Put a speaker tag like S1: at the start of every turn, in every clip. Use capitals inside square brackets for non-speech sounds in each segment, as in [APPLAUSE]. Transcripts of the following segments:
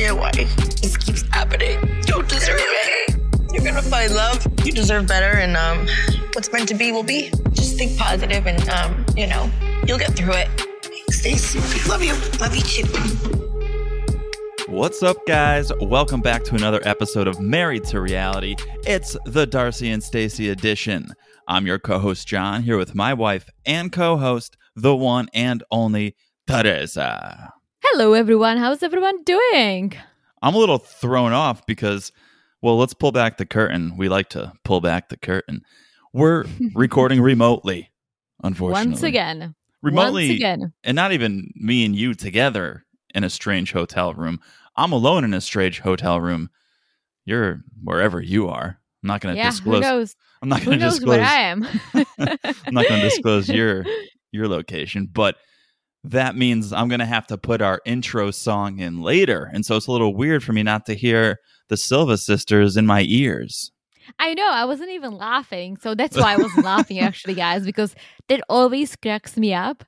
S1: understand why this keeps happening. You don't deserve it. You're gonna find love. You deserve better, and um, what's meant to be will be. Just think positive, and um, you know, you'll get through it. Stacey, love you. Love you too.
S2: What's up, guys? Welcome back to another episode of Married to Reality. It's the Darcy and Stacy edition. I'm your co-host John here with my wife and co-host, the one and only Teresa.
S3: Hello, everyone. How's everyone doing?
S2: I'm a little thrown off because, well, let's pull back the curtain. We like to pull back the curtain. We're [LAUGHS] recording remotely, unfortunately.
S3: Once again.
S2: remotely,
S3: Once again.
S2: and not even me and you together in a strange hotel room. I'm alone in a strange hotel room. You're wherever you are. I'm not going to
S3: Yeah,
S2: disclose.
S3: who knows?
S2: I'm not going to disclose.
S3: where I am? [LAUGHS]
S2: I'm not going to disclose [LAUGHS] your your location, but that means I'm going to have to put our intro song in later, and so it's a little weird for me not to hear the Silva sisters in my ears.
S3: I know. I wasn't even laughing. So that's why I wasn't laughing, [LAUGHS] actually, guys, because that always cracks me up.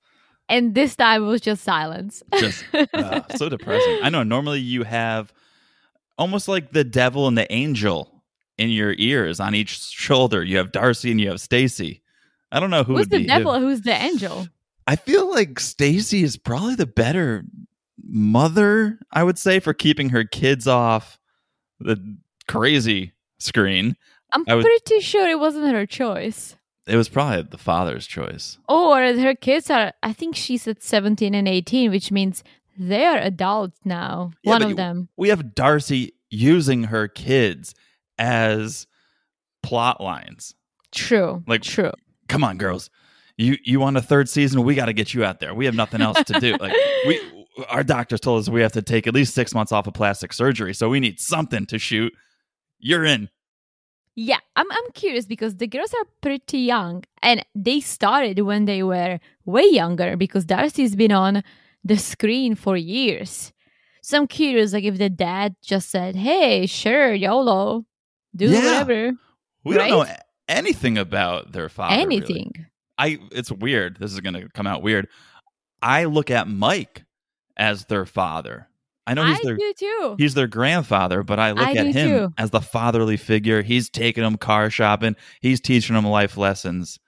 S3: And this time it was just silence.
S2: Just [LAUGHS] uh, so depressing. I know. Normally you have almost like the devil and the angel in your ears on each shoulder. You have Darcy and you have Stacy. I don't know who
S3: Who's
S2: would
S3: the devil? Who's the angel?
S2: I feel like Stacy is probably the better mother, I would say, for keeping her kids off the crazy screen.
S3: I'm
S2: was-
S3: pretty sure it wasn't her choice.
S2: It was probably the father's choice.
S3: Or her kids are, I think she's at 17 and 18, which means they are adults now.
S2: Yeah,
S3: One of them.
S2: We have Darcy using her kids as plot lines.
S3: True.
S2: Like-
S3: true.
S2: Come on, girls. You you want a third season? We got to get you out there. We have nothing else to do. Like [LAUGHS] we our doctors told us we have to take at least 6 months off of plastic surgery, so we need something to shoot. You're in.
S3: Yeah, I'm I'm curious because the girls are pretty young and they started when they were way younger because Darcy's been on the screen for years. So I'm curious like if the dad just said, Hey, sure, YOLO. Do
S2: Yeah.
S3: whatever.
S2: We don't know anything about their father. really. I it's weird. This is going to come out weird. I look at Mike as their father. I know he's
S3: I
S2: their
S3: do too.
S2: he's their grandfather, but I look
S3: I
S2: at him
S3: too.
S2: as the fatherly figure. He's taking them car shopping. He's teaching them life lessons.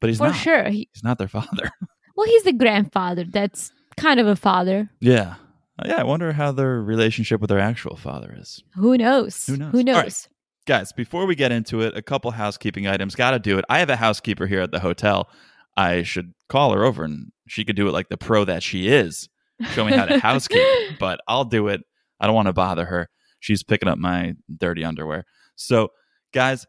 S2: But he's
S3: for
S2: not.
S3: sure. He,
S2: He's not their father. [LAUGHS]
S3: well, he's the grandfather. That's kind of a father.
S2: yeah. Uh, yeah, I wonder how their relationship with their actual father is.
S3: Who knows?
S2: Who knows?
S3: Who knows?
S2: right. Guys, before we get into it, a couple housekeeping items. Got to do it. I have a housekeeper here at the hotel. I should call her over and she could do it like the pro that she is. Show me how to housekeep, [LAUGHS] but I'll do it. I don't want to bother her. She's picking up my dirty underwear. So, guys,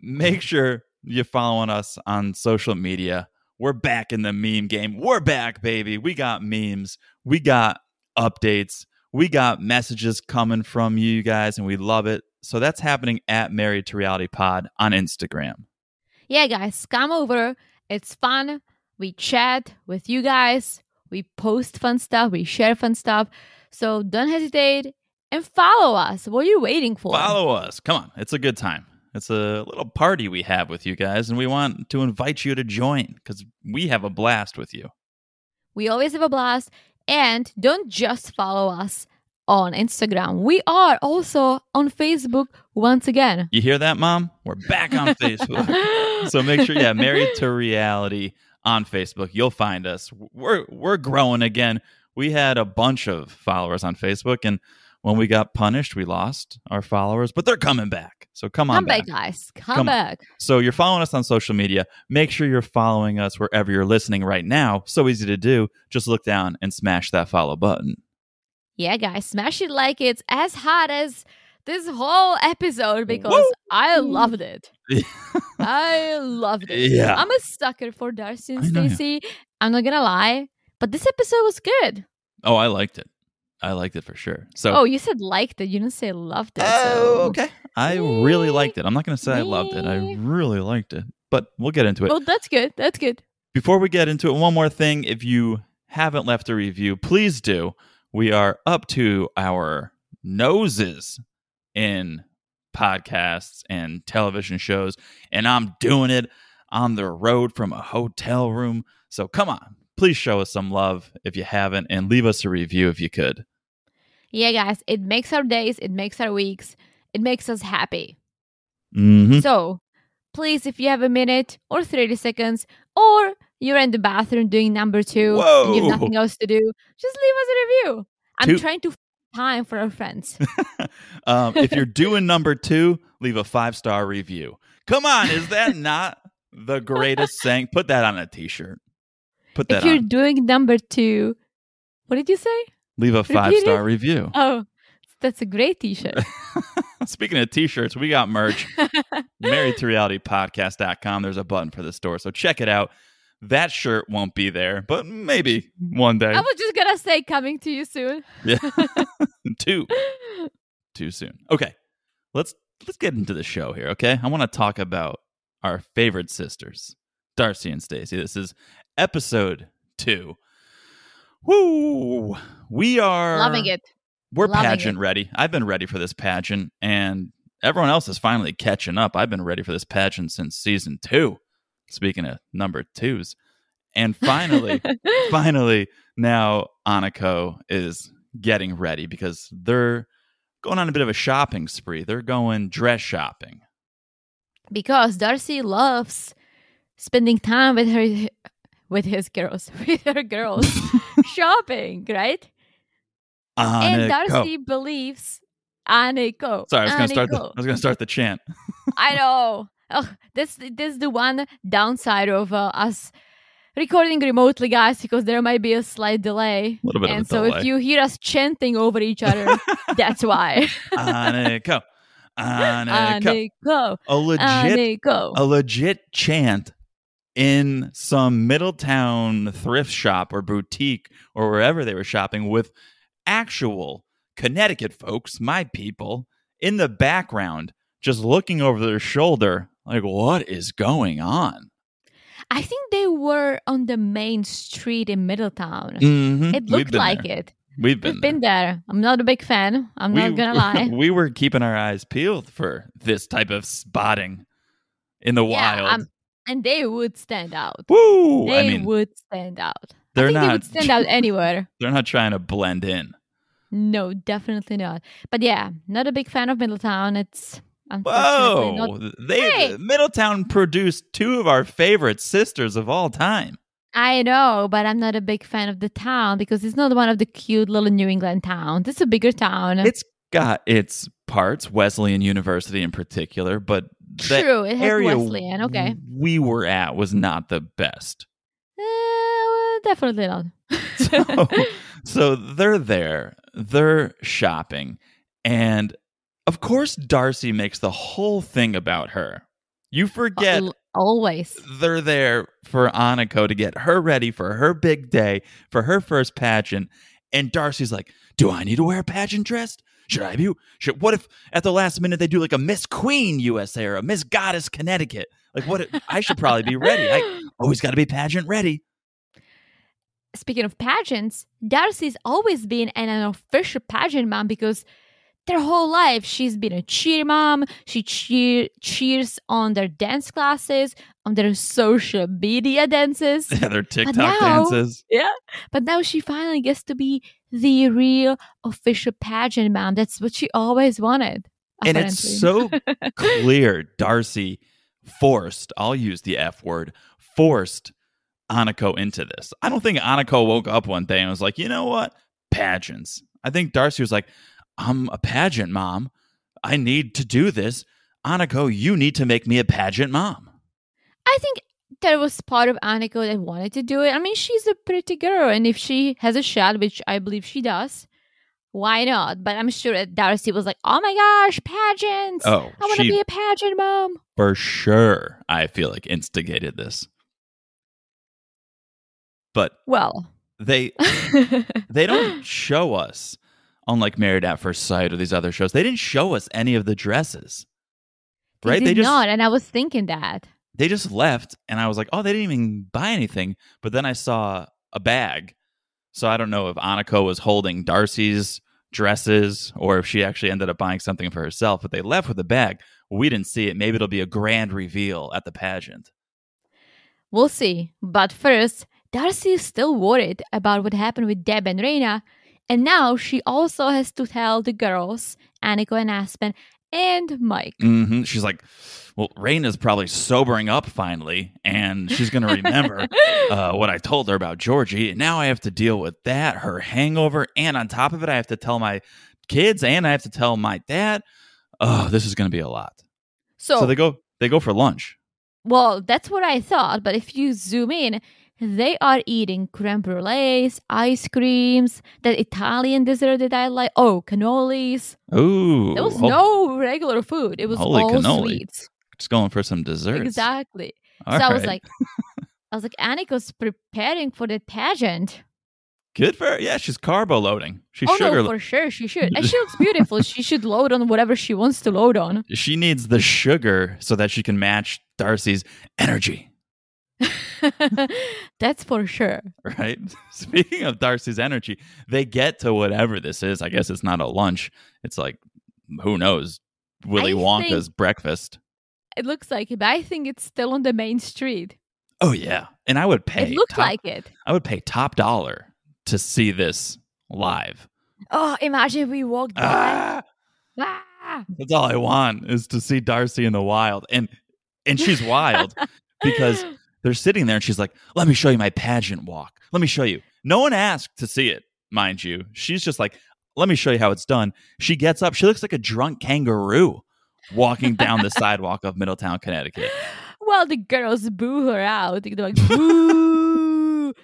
S2: make sure you're following us on social media. We're back in the meme game. We're back, baby. We got memes. We got updates. We got messages coming from you guys, and we love it. So that's happening at Married to Reality Pod on Instagram.
S3: yeah, guys, come over. It's fun. We chat with you guys. We post fun stuff. We share fun stuff. So don't hesitate and follow us. What are you waiting for?
S2: Follow us. Come on. It's a good time. It's a little party we have with you guys, and we want to invite you to join because we have a blast with you.
S3: We always have a blast. And don't just follow us on Instagram. We are also on Facebook once again.
S2: You hear that, Mom? We're back on [LAUGHS] Facebook. so make sure, yeah, Married to Reality on Facebook. You'll find us. We're we're growing again. We had a bunch of followers on Facebook, and when we got punished, we lost our followers, but they're coming back. So come on
S3: Come
S2: back.
S3: back, guys. Come,
S2: Come on.
S3: back.
S2: So you're following us on social media. Make sure you're following us wherever you're listening right now. So easy to do. Just look down and smash that follow button.
S3: Yeah, guys, smash it like it's as hot as this whole episode because
S2: Woo!
S3: I loved it. [LAUGHS] I loved it.
S2: Yeah.
S3: I'm a sucker for Darcy and
S2: I know you.
S3: Stacy. I'm not gonna lie, but this episode was good.
S2: Oh, I liked it. I liked it for sure. So
S3: Oh, you said liked it. You didn't say loved it.
S2: Oh,
S3: so-
S2: okay. I really liked it. I'm not to say I loved it. I really liked it. But we'll get into it.
S3: Well, that's good. That's good.
S2: Before we get into it, one more thing. If you haven't left a review, please do. We are up to our noses in podcasts and television shows, and I'm doing it on the road from a hotel room. So come on, please show us some love if you haven't, and leave us a review if you could.
S3: Yeah, guys, it makes our days, it makes our weeks, it makes us happy.
S2: hmm
S3: So, please, if you have a minute or 30 seconds, or you're in the bathroom doing number two and you have nothing else to do, just leave us a review. I'm
S2: Two-
S3: trying to find time for our friends. [LAUGHS]
S2: um, if you're doing number two, leave a five star review. Come on, is that [LAUGHS] not the greatest saying? Put that on a t shirt. Put that.
S3: if you're
S2: on.
S3: doing number two, what did you say?
S2: Leave a five star review.
S3: Oh, that's a great t shirt. [LAUGHS]
S2: Speaking of t shirts, we got merch. married to reality There's a button for the store. So check it out. That shirt won't be there, but maybe one day.
S3: I was just going to say coming to you soon.
S2: Yeah. [LAUGHS] Too too soon. Okay. Let's let's get into the show here, okay? I want to talk about our favorite sisters, Darcy and Stacy. This is episode 2. Woo! We are
S3: Loving it.
S2: We're
S3: Loving
S2: pageant
S3: it.
S2: ready. I've been ready for this pageant and everyone else is finally catching up. I've been ready for this pageant since season 2. Speaking of number 2s. And finally, [LAUGHS] finally now Aniko is getting ready because they're going on a bit of a shopping spree. They're going dress shopping.
S3: because Darcy loves spending time with her with his girls, [LAUGHS] with her girls, [LAUGHS] shopping, right? And Darcy believes Aniko.
S2: Sorry, I was going to start the, I was going to start the chant.
S3: I know. This this is the one downside of uh, us recording remotely, guys, because there might be a slight delay.
S2: A little bit of
S3: and so
S2: delay.
S3: if you hear us chanting over each other, [LAUGHS] that's why.
S2: Aniko. Aniko.
S3: Aniko.
S2: A legit
S3: Aniko.
S2: a legit chant in some Middletown thrift shop or boutique or wherever they were shopping with actual Connecticut folks, my people, in the background, just looking over their shoulder, like, what is going on?
S3: I think they were on the main street in Middletown.
S2: Mm-hmm.
S3: It looked like it.
S2: We've been
S3: We've been there. I'm not a big fan. I'm
S2: there.
S3: not gonna lie. [LAUGHS]
S2: we were keeping our eyes peeled for this type of spotting in the
S3: Yeah,
S2: wild.
S3: um, and they would stand out.
S2: Woo!
S3: They
S2: I mean,
S3: would stand out.
S2: They're
S3: think they
S2: not-
S3: would stand out anywhere. [LAUGHS]
S2: they're not trying to blend in.
S3: No, definitely not. But yeah, not a big fan of Middletown. It's
S2: Whoa! They
S3: Hey!
S2: Middletown produced two of our favorite sisters of all time.
S3: I know, but I'm not a big fan of the town because it's not one of the cute little New England towns. It's a bigger town.
S2: It's got its parts, Wesleyan University in particular, but the
S3: True, it has
S2: area
S3: Wesleyan. Okay.
S2: we were at was not the best.
S3: Eh, well, definitely not. [LAUGHS]
S2: So, [LAUGHS] so they're there, they're shopping, and of course, Darcy makes the whole thing about her. You forget
S3: Al- Always.
S2: they're there for Aniko to get her ready for her big day, for her first pageant. And Darcy's like, Do I need to wear a pageant dress? Should I be? Should, what if at the last minute they do like a Miss Queen USA or a Miss Goddess Connecticut? Like, what? I should probably be ready. I [GASPS] always got to be pageant ready.
S3: Speaking of pageants, Darcy's always been an official pageant mom because their whole life she's been a cheer mom. She cheer cheers on their dance classes, on their social media dances.
S2: Yeah, [LAUGHS] their TikTok
S3: now-
S2: dances.
S3: yeah. But now she finally gets to be the real official pageant mom. That's what she always wanted.
S2: And it's so [LAUGHS] clear Darcy forced, I'll use the F word, forced Aniko into this. I don't think Aniko woke up one day and was like, you know what? Pageants. I think Darcy was like, I'm a pageant mom. I need to do this. Aniko, you need to make me a pageant mom.
S3: I think there was part of Aniko that wanted to do it. I mean, she's a pretty girl, and if she has a shot, which I believe she does, why not? But I'm sure that Darcy was like, "Oh my gosh, pageants!
S2: Oh,
S3: I want to be a pageant mom."
S2: for sure, I feel like instigated this. But
S3: Well,
S2: they [LAUGHS] they don't show us unlike married at first sight or these other shows they didn't show us any of the dresses. Right?
S3: They,
S2: they
S3: did
S2: just
S3: not, and I was thinking that.
S2: they just left and i was like oh they didn't even buy anything. But then i saw a bag. So i don't know if aniko was holding darcy's dresses or if she actually ended up buying something for herself but they left with a bag. We didn't see it. Maybe it'll be a grand reveal at the pageant.
S3: We'll see. But first, Darcy is still worried about what happened with Deb and Reina, And now she also has to tell the girls, Aniko and Aspen, and Mike.
S2: hmm She's like, well, Rain is probably sobering up finally, and she's going to remember [LAUGHS] uh, what I told her about Georgie. And now I have to deal with that, her hangover, and on top of it, I have to tell my kids and I have to tell my dad. Oh, this is going to be a lot.
S3: so,
S2: So they go, they go for lunch.
S3: well, that's what I thought. But if you zoom in, they are eating creme brulees, ice creams, that Italian dessert that I like. Oh, cannolis.
S2: Ooh,
S3: There was no regular food. It was all
S2: cannoli.
S3: sweets.
S2: just going for some desserts.
S3: Exactly.
S2: All
S3: so I was like, I was like, Aniko's preparing for the pageant.
S2: good for her. Yeah, she's carbo loading. She's
S3: oh
S2: sugar.
S3: no, for sure she should. And she looks [LAUGHS] beautiful. she should load on whatever she wants to load on.
S2: she needs the sugar so that she can match Darcy's energy. [LAUGHS]
S3: That's for sure.
S2: right? [LAUGHS] Speaking of Darcy's energy, they get to whatever this is. I guess it's not a lunch. It's like who knows Willy
S3: I
S2: Wonka's
S3: think-
S2: breakfast.
S3: It looks like it, but I think it's still on the main street.
S2: Oh yeah, and I would pay.
S3: it looked
S2: top,
S3: like it.
S2: I would pay top dollar to see this live.
S3: Oh, imagine we walked by.
S2: Ah,
S3: Ah.
S2: that's all I want is to see Darcy in the wild, and and she's wild [LAUGHS] because they're sitting there and she's like, "Let me show you my pageant walk. Let me show you." No one asked to see it, mind you. She's just like, "Let me show you how it's done." She gets up. She looks like a drunk kangaroo walking down the [LAUGHS] sidewalk of Middletown, Connecticut.
S3: well, the girls boo her out. They're like, [LAUGHS] boo.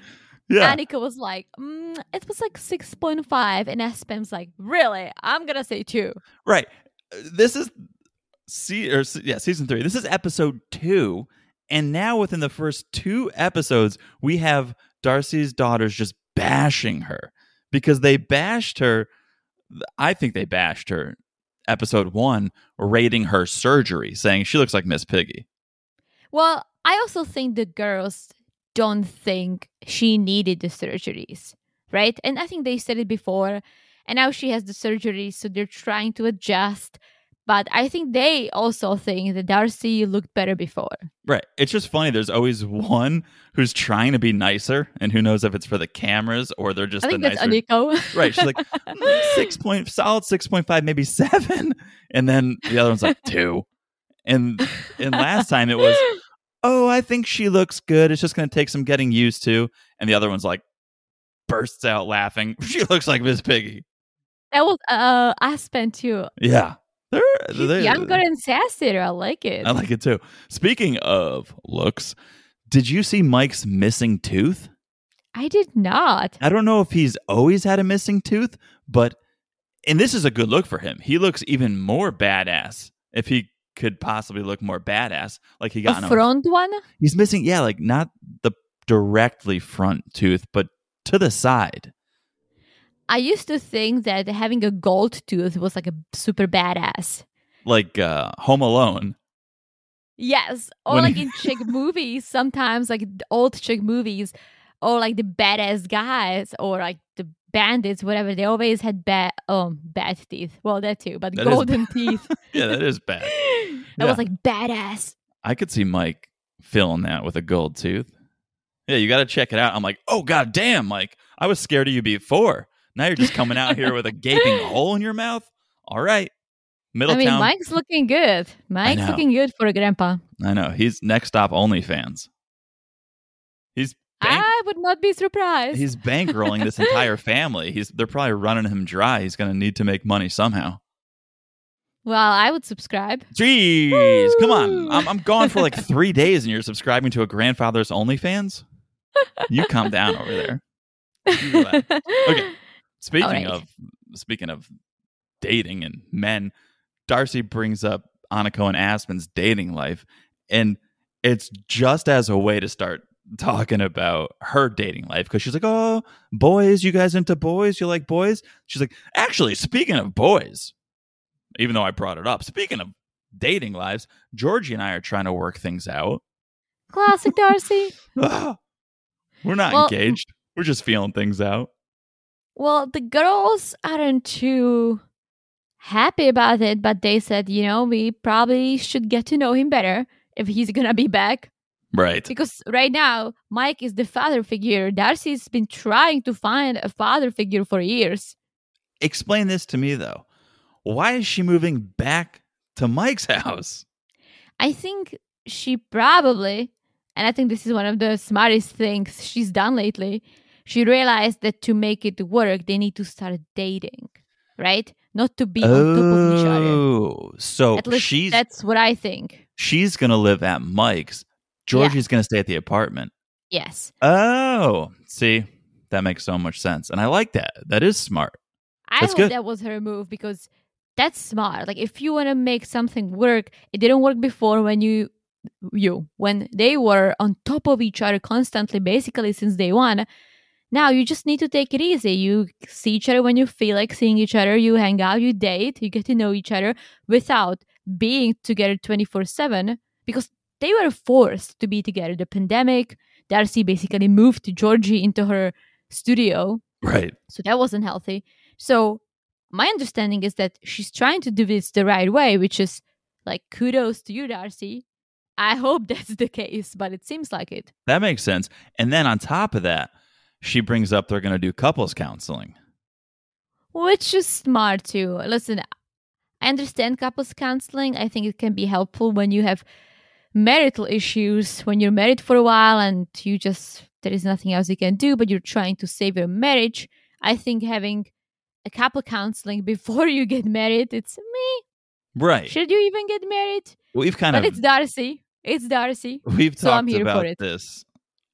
S2: Yeah,
S3: Aniko was like, mm, it was like 6.5. And Aspen's like, really? I'm going to say two.
S2: right. This is see or yeah, season three. This is episode two, and now within the first two episodes, we have Darcy's daughters just bashing her because they bashed her. I think they bashed her. Episode one, rating her surgery, saying she looks like Miss Piggy.
S3: Well, I also think the girls don't think she needed the surgeries, right? And I think they said it before, and now she has the surgery, so they're trying to adjust. But I think they also think that Darcy looked better before.
S2: Right. It's just funny. There's always one who's trying to be nicer, and who knows if it's for the cameras or they're just
S3: I think
S2: the
S3: that's
S2: nicer.
S3: Aniko.
S2: Right. She's like [LAUGHS] "Mm, six point solid six point five, maybe seven, and then the other one's like two. And and last time it was, oh, I think she looks good. It's just going to take some getting used to. And the other one's like bursts out laughing. [LAUGHS] She looks like Miss Piggy.
S3: that was uh Aspen too.
S2: Yeah. They're, they're-
S3: younger and sassier. I like it.
S2: I like it too. Speaking of looks, did you see Mike's missing tooth?
S3: I did not.
S2: I don't know if he's always had a missing tooth, but and this is a good look for him. He looks even more badass if he could possibly look more badass. Like he got
S3: A
S2: in a-
S3: front one?
S2: he's missing, yeah, like not the directly front tooth, but to the side.
S3: I used to think that having a gold tooth was like a super badass.
S2: Like uh Home Alone.
S3: Yes, or
S2: When
S3: like
S2: he-
S3: in [LAUGHS] chick movies, sometimes like old chick movies, or like the badass guys, or like the bandits, whatever. They always had bad, um, bad teeth. Well, that too, but
S2: That
S3: golden [LAUGHS] teeth.
S2: Yeah, that is bad. [LAUGHS]
S3: That
S2: Yeah.
S3: was like badass.
S2: I could see Mike filling that with a gold tooth. Yeah, you got to check it out. I'm like, oh god damn, Mike, I was scared of you before. Now you're just coming out here with a gaping [LAUGHS] hole in your mouth. All right,
S3: I mean, Mike's looking good. Mike's looking good for a grandpa.
S2: I know he's next stop OnlyFans. He's bank-
S3: I would not be surprised.
S2: he's bankrolling this entire [LAUGHS] family. He's they're probably running him dry. He's going to need to make money somehow.
S3: well, I would subscribe.
S2: Jeez, come on! I'm I'm gone for like [LAUGHS] three days, and you're subscribing to a grandfather's OnlyFans. You calm down over there. Okay. Speaking
S3: right.
S2: of speaking of dating and men, Darcy brings up Aniko and Aspen's dating life, and it's just as a way to start talking about her dating life because she's like, "Oh, boys, you guys into boys? You like boys?" She's like, "Actually, speaking of boys, even though I brought it up, speaking of dating lives, Georgie and I are trying to work things out.
S3: Classic Darcy. [LAUGHS]
S2: We're not
S3: Well-
S2: engaged. We're just feeling things out."
S3: Well, the girls aren't too happy about it, but they said, you know, we probably should get to know him better if he's gonna be back.
S2: Right.
S3: Because right now, Mike is the father figure. Darcy's been trying to find a father figure for years.
S2: Explain this to me though. Why is she moving back to Mike's [LAUGHS] house?
S3: I think she probably, and I think this is one of the smartest things she's done lately, she realized that to make it work, they need to start dating, right? Not to be on top of each other.
S2: Oh, so
S3: At least
S2: she's
S3: that's what I think.
S2: she's gonna live at Mike's. Georgie's gonna stay at the apartment.
S3: Yes.
S2: Oh, see, that makes so much sense, and I like that. That is smart.
S3: I
S2: That's
S3: hope
S2: good.
S3: that was her move because that's smart. Like if you want to make something work, it didn't work before when you you when they were on top of each other constantly basically since day one. Now you just need to take it easy. You see each other when you feel like seeing each other, you hang out, you date, you get to know each other without being together 24/7 because they were forced to be together. The pandemic, Darcy basically moved to Georgie into her studio
S2: Right.
S3: so that wasn't healthy. So my understanding is that she's trying to do this the right way, which is like kudos to you, Darcy. I hope [LAUGHS] that's the case, but it seems like it.
S2: That makes sense. And then on top of that, she brings up they're gonna do couples counseling.
S3: Which is smart too. Listen, I understand couples counseling. I think it can be helpful when you have marital issues, when you're married for a while and you just there is nothing else you can do, but you're trying to save your marriage. I think having a couple counseling [LAUGHS] before you get married, it's me.
S2: Right.
S3: Should you even get married?
S2: We've kind
S3: but
S2: of But
S3: it's Darcy. It's Darcy.
S2: we've
S3: so I'm
S2: talked about
S3: it.
S2: this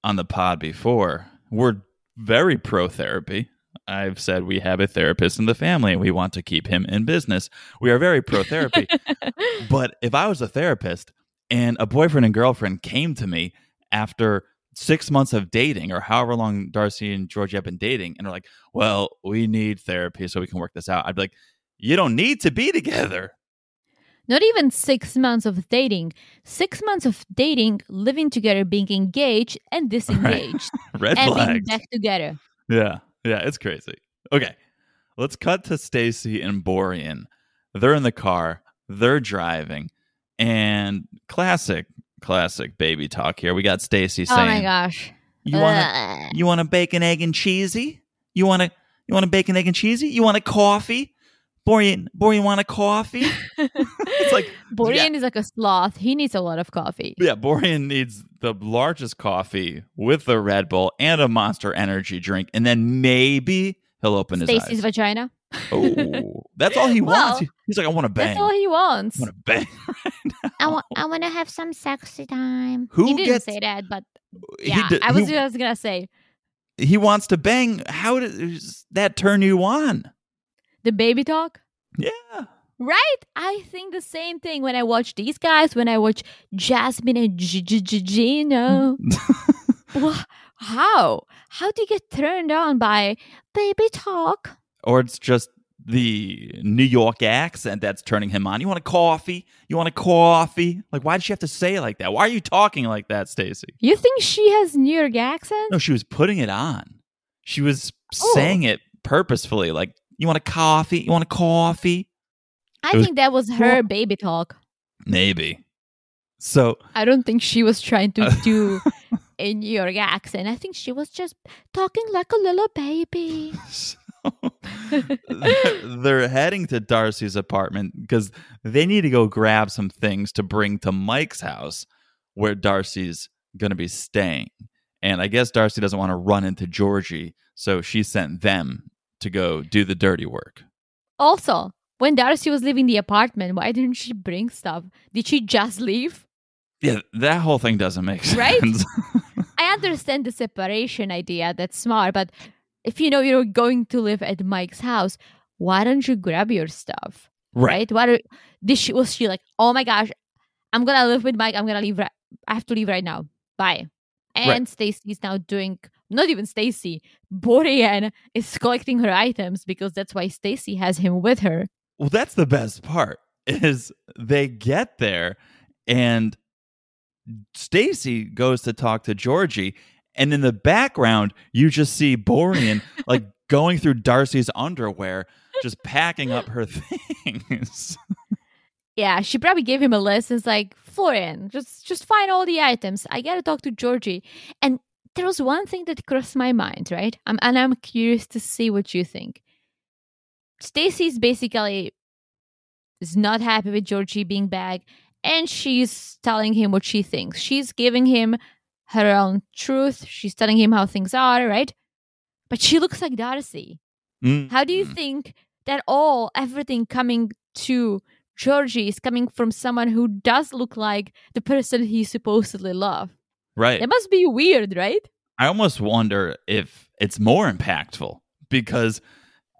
S2: on the pod before. We're very pro therapy. I've said we have a therapist in the family and we want to keep him in business. We are very pro therapy. [LAUGHS] But if I was a therapist and a boyfriend and girlfriend came to me after six months of dating or however long Darcy and Georgie have been dating and are like, well, we need therapy so we can work this out, I'd be like, you don't need to be together.
S3: Not even six months of dating. Six months of dating, living together, being engaged and disengaged, [LAUGHS] [LAUGHS]
S2: Red
S3: and being back together.
S2: Yeah, yeah, it's crazy. Okay, let's cut to Stacy and Florian. They're in the car, they're driving, and classic, classic baby talk here. We got Stacy saying,
S3: oh my gosh.
S2: "You want you want a bacon, egg, and cheesy? You want to, you want a bacon, egg, and cheesy? You want a coffee? Florian, Florian, want a coffee? [LAUGHS] it's like,
S3: Florian is like a sloth. He needs a lot of coffee.
S2: yeah, Florian needs the largest coffee with the Red Bull and a Monster Energy drink, and then maybe he'll open his
S3: Stacy's vagina.
S2: Oh, that's all he [LAUGHS] wants. He- He's like, I want to bang.
S3: That's all he wants.
S2: I want to bang. [LAUGHS]
S3: I want. I want to have some sexy time.
S2: Who
S3: he didn't
S2: gets-
S3: say that, but yeah,
S2: d-
S3: I was
S2: he,
S3: just gonna say
S2: he wants to bang. How does that turn you on?
S3: The baby talk.
S2: Yeah.
S3: Right? I think the same thing when I watch these guys, when I watch Jasmine and Gino. [LAUGHS] How? How do you get turned on by baby talk?
S2: or it's just the New York accent that's turning him on. You want a coffee? You want a coffee? Like, why did she have to say it like that? Why are you talking like that, Stacy?
S3: You think she has New York accent?
S2: No, she was putting it on. She was
S3: Oh.
S2: saying it purposefully. Like, you want a coffee? You want a coffee?
S3: I
S2: was-
S3: think that was her baby talk.
S2: Maybe. So
S3: I don't think she was trying to [LAUGHS] do a New York accent. I think she was just talking like a little baby.
S2: So [LAUGHS] they're, they're heading to Darcy's apartment because they need to go grab some things to bring to Mike's house where Darcy's going to be staying. And I guess Darcy doesn't want to run into Georgie, so she sent them to go do the dirty work.
S3: Also, when Darcy was leaving the apartment, why didn't she bring stuff? Did she just leave?
S2: Yeah, that whole thing doesn't make sense.
S3: Right? [LAUGHS] I understand the separation idea, that's smart, but if you know you're going to live at Mike's house, why don't you grab your stuff? Right? Why do, did she was she like, oh my gosh, I'm gonna live with Mike, I'm gonna leave right I have to leave right now. Bye. And
S2: Right.
S3: Stacy's now doing not even Stacy, Florian is collecting her items because that's why Stacy has him with her.
S2: Well, that's the best part is they get there and Stacy goes to talk to Georgie and in the background you just see Florian like [LAUGHS] going through Darcy's underwear just packing up her things.
S3: Yeah, she probably gave him a list. And it's like, Florian, just just find all the items. I gotta talk to Georgie. And there was one thing that crossed my mind, right? I'm, and I'm curious to see what you think. Stacy's basically is not happy with Georgie being back, and she's telling him what she thinks. She's giving him her own truth. She's telling him how things are, right? But she looks like Darcy.
S2: Mm.
S3: How do you think that all everything coming to Georgie is coming from someone who does look like the person he supposedly love?
S2: Right.
S3: It must be weird, right?
S2: I almost wonder if it's more impactful because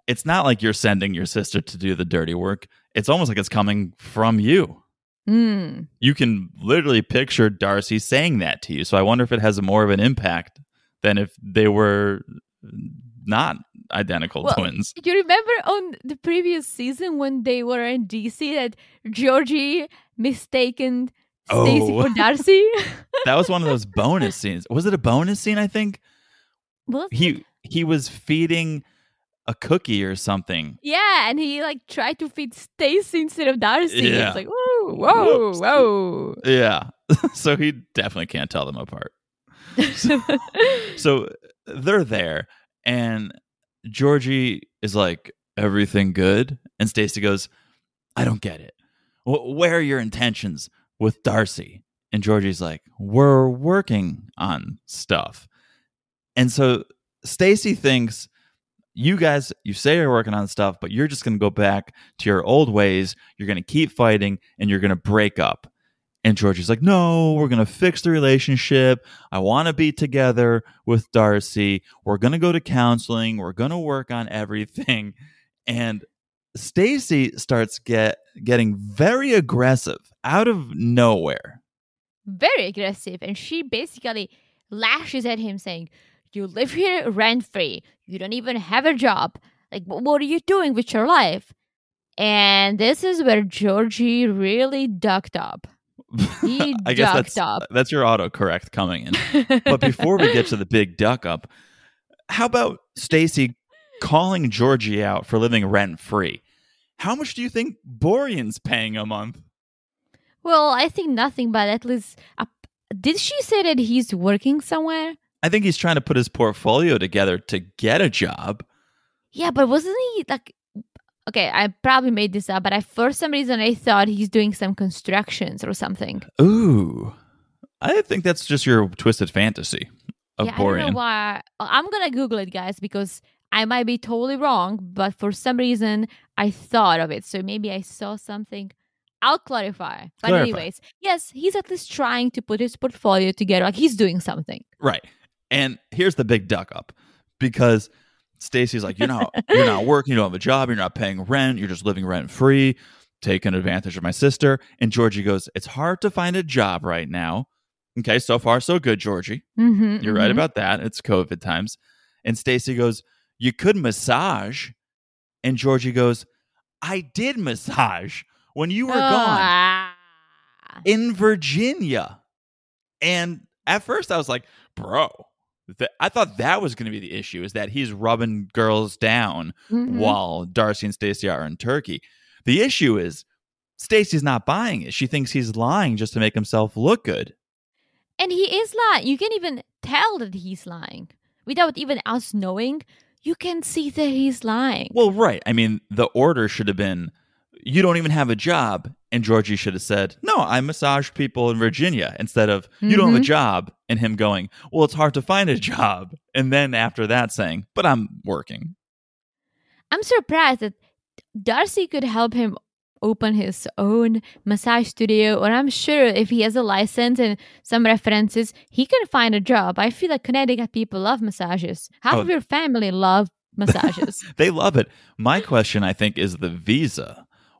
S2: it's not like you're sending your sister to do the dirty work. It's almost like it's coming from you.
S3: Hmm.
S2: You can literally picture Darcy saying that to you. So I wonder if it has more of an impact than if they were not identical
S3: Well,
S2: twins.
S3: You remember on the previous season when they were in DC that Georgie mistaken
S2: Oh.
S3: for [LAUGHS] Darcy?
S2: That was one of those bonus scenes. Was it a bonus scene? I think
S3: it?
S2: he he was feeding a cookie or something.
S3: Yeah, and he like tried to feed Stacy instead of Darcy.
S2: Yeah.
S3: It's like, whoa, whoa,
S2: Whoops.
S3: whoa.
S2: Yeah. [LAUGHS] so he definitely can't tell them apart. [LAUGHS] So they're there, and Georgie is like, "Everything good?" And Stacy goes, "I don't get it. Wh- Where are your intentions with Darcy?" And Georgie's like, "We're working on stuff." And so Stacy thinks, "You guys, you say you're working on stuff, but you're just going to go back to your old ways. You're going to keep fighting, and you're going to break up." And Georgie's like, no, we're going to fix the relationship. I want to be together with Darcy. We're going to go to counseling. We're going to work on everything. [LAUGHS] And Stacy starts get getting very aggressive out of nowhere.
S3: Very aggressive. And she basically lashes at him saying, You live here rent free. You don't even have a job. Like, what are you doing with your life? And this is where Georgie really ducked up. He [LAUGHS]
S2: I guess that's
S3: up.
S2: that's your autocorrect coming in. [LAUGHS] But before we get to the big duck up, how about Stacy calling Georgie out for living rent free? How much do you think Florian's paying a month?
S3: well, I think nothing, but at least. Uh, did she say that he's working somewhere?
S2: I think he's trying to put his portfolio together to get a job.
S3: Yeah, but wasn't he like okay, I probably made this up, but I for some reason I thought he's doing some constructions or something.
S2: Ooh. I think that's just your twisted fantasy of
S3: yeah, I don't know why. I'm gonna Google it, guys, because I might be totally wrong, but for some reason I thought of it. So maybe I saw something. I'll clarify. But
S2: Clarify.
S3: anyways, yes, he's at least trying to put his portfolio together. Like he's doing something.
S2: Right. And here's the big duck up because Stacy's like, you're not you're not working, you don't have a job, you're not paying rent, you're just living rent free, taking advantage of my sister. And Georgie goes, It's hard to find a job right now. Okay, so far so good, Georgie.
S3: Mm-hmm,
S2: You're right about that. It's COVID times. And Stacy goes, You could massage. And Georgie goes, I did massage when you were gone
S3: Ah.
S2: in Virginia. And at first I was like, bro, th- I thought that was going to be the issue is that he's rubbing girls down
S3: Mhm.
S2: while Darcy and Stacy are in Turkey. The issue is Stacy's not buying it. She thinks he's lying just to make himself look good.
S3: And he is lying. You can even tell that he's lying without even us knowing. You can see that he's lying.
S2: Well, right. I mean, the order should have been you don't even have a job. And Georgie should have said, No, I massage people in Virginia instead of you don't have a
S3: Mhm.
S2: job. And him going, Well, it's hard to find a job. And then after that saying, But I'm working.
S3: I'm surprised that Darcy could help him open his own massage studio, or I'm sure if he has a license and some references, he can find a job. I feel like Connecticut people love massages. Half
S2: Oh.
S3: of your family love massages. [LAUGHS]
S2: They love it. My [LAUGHS] question, I think, is the visa.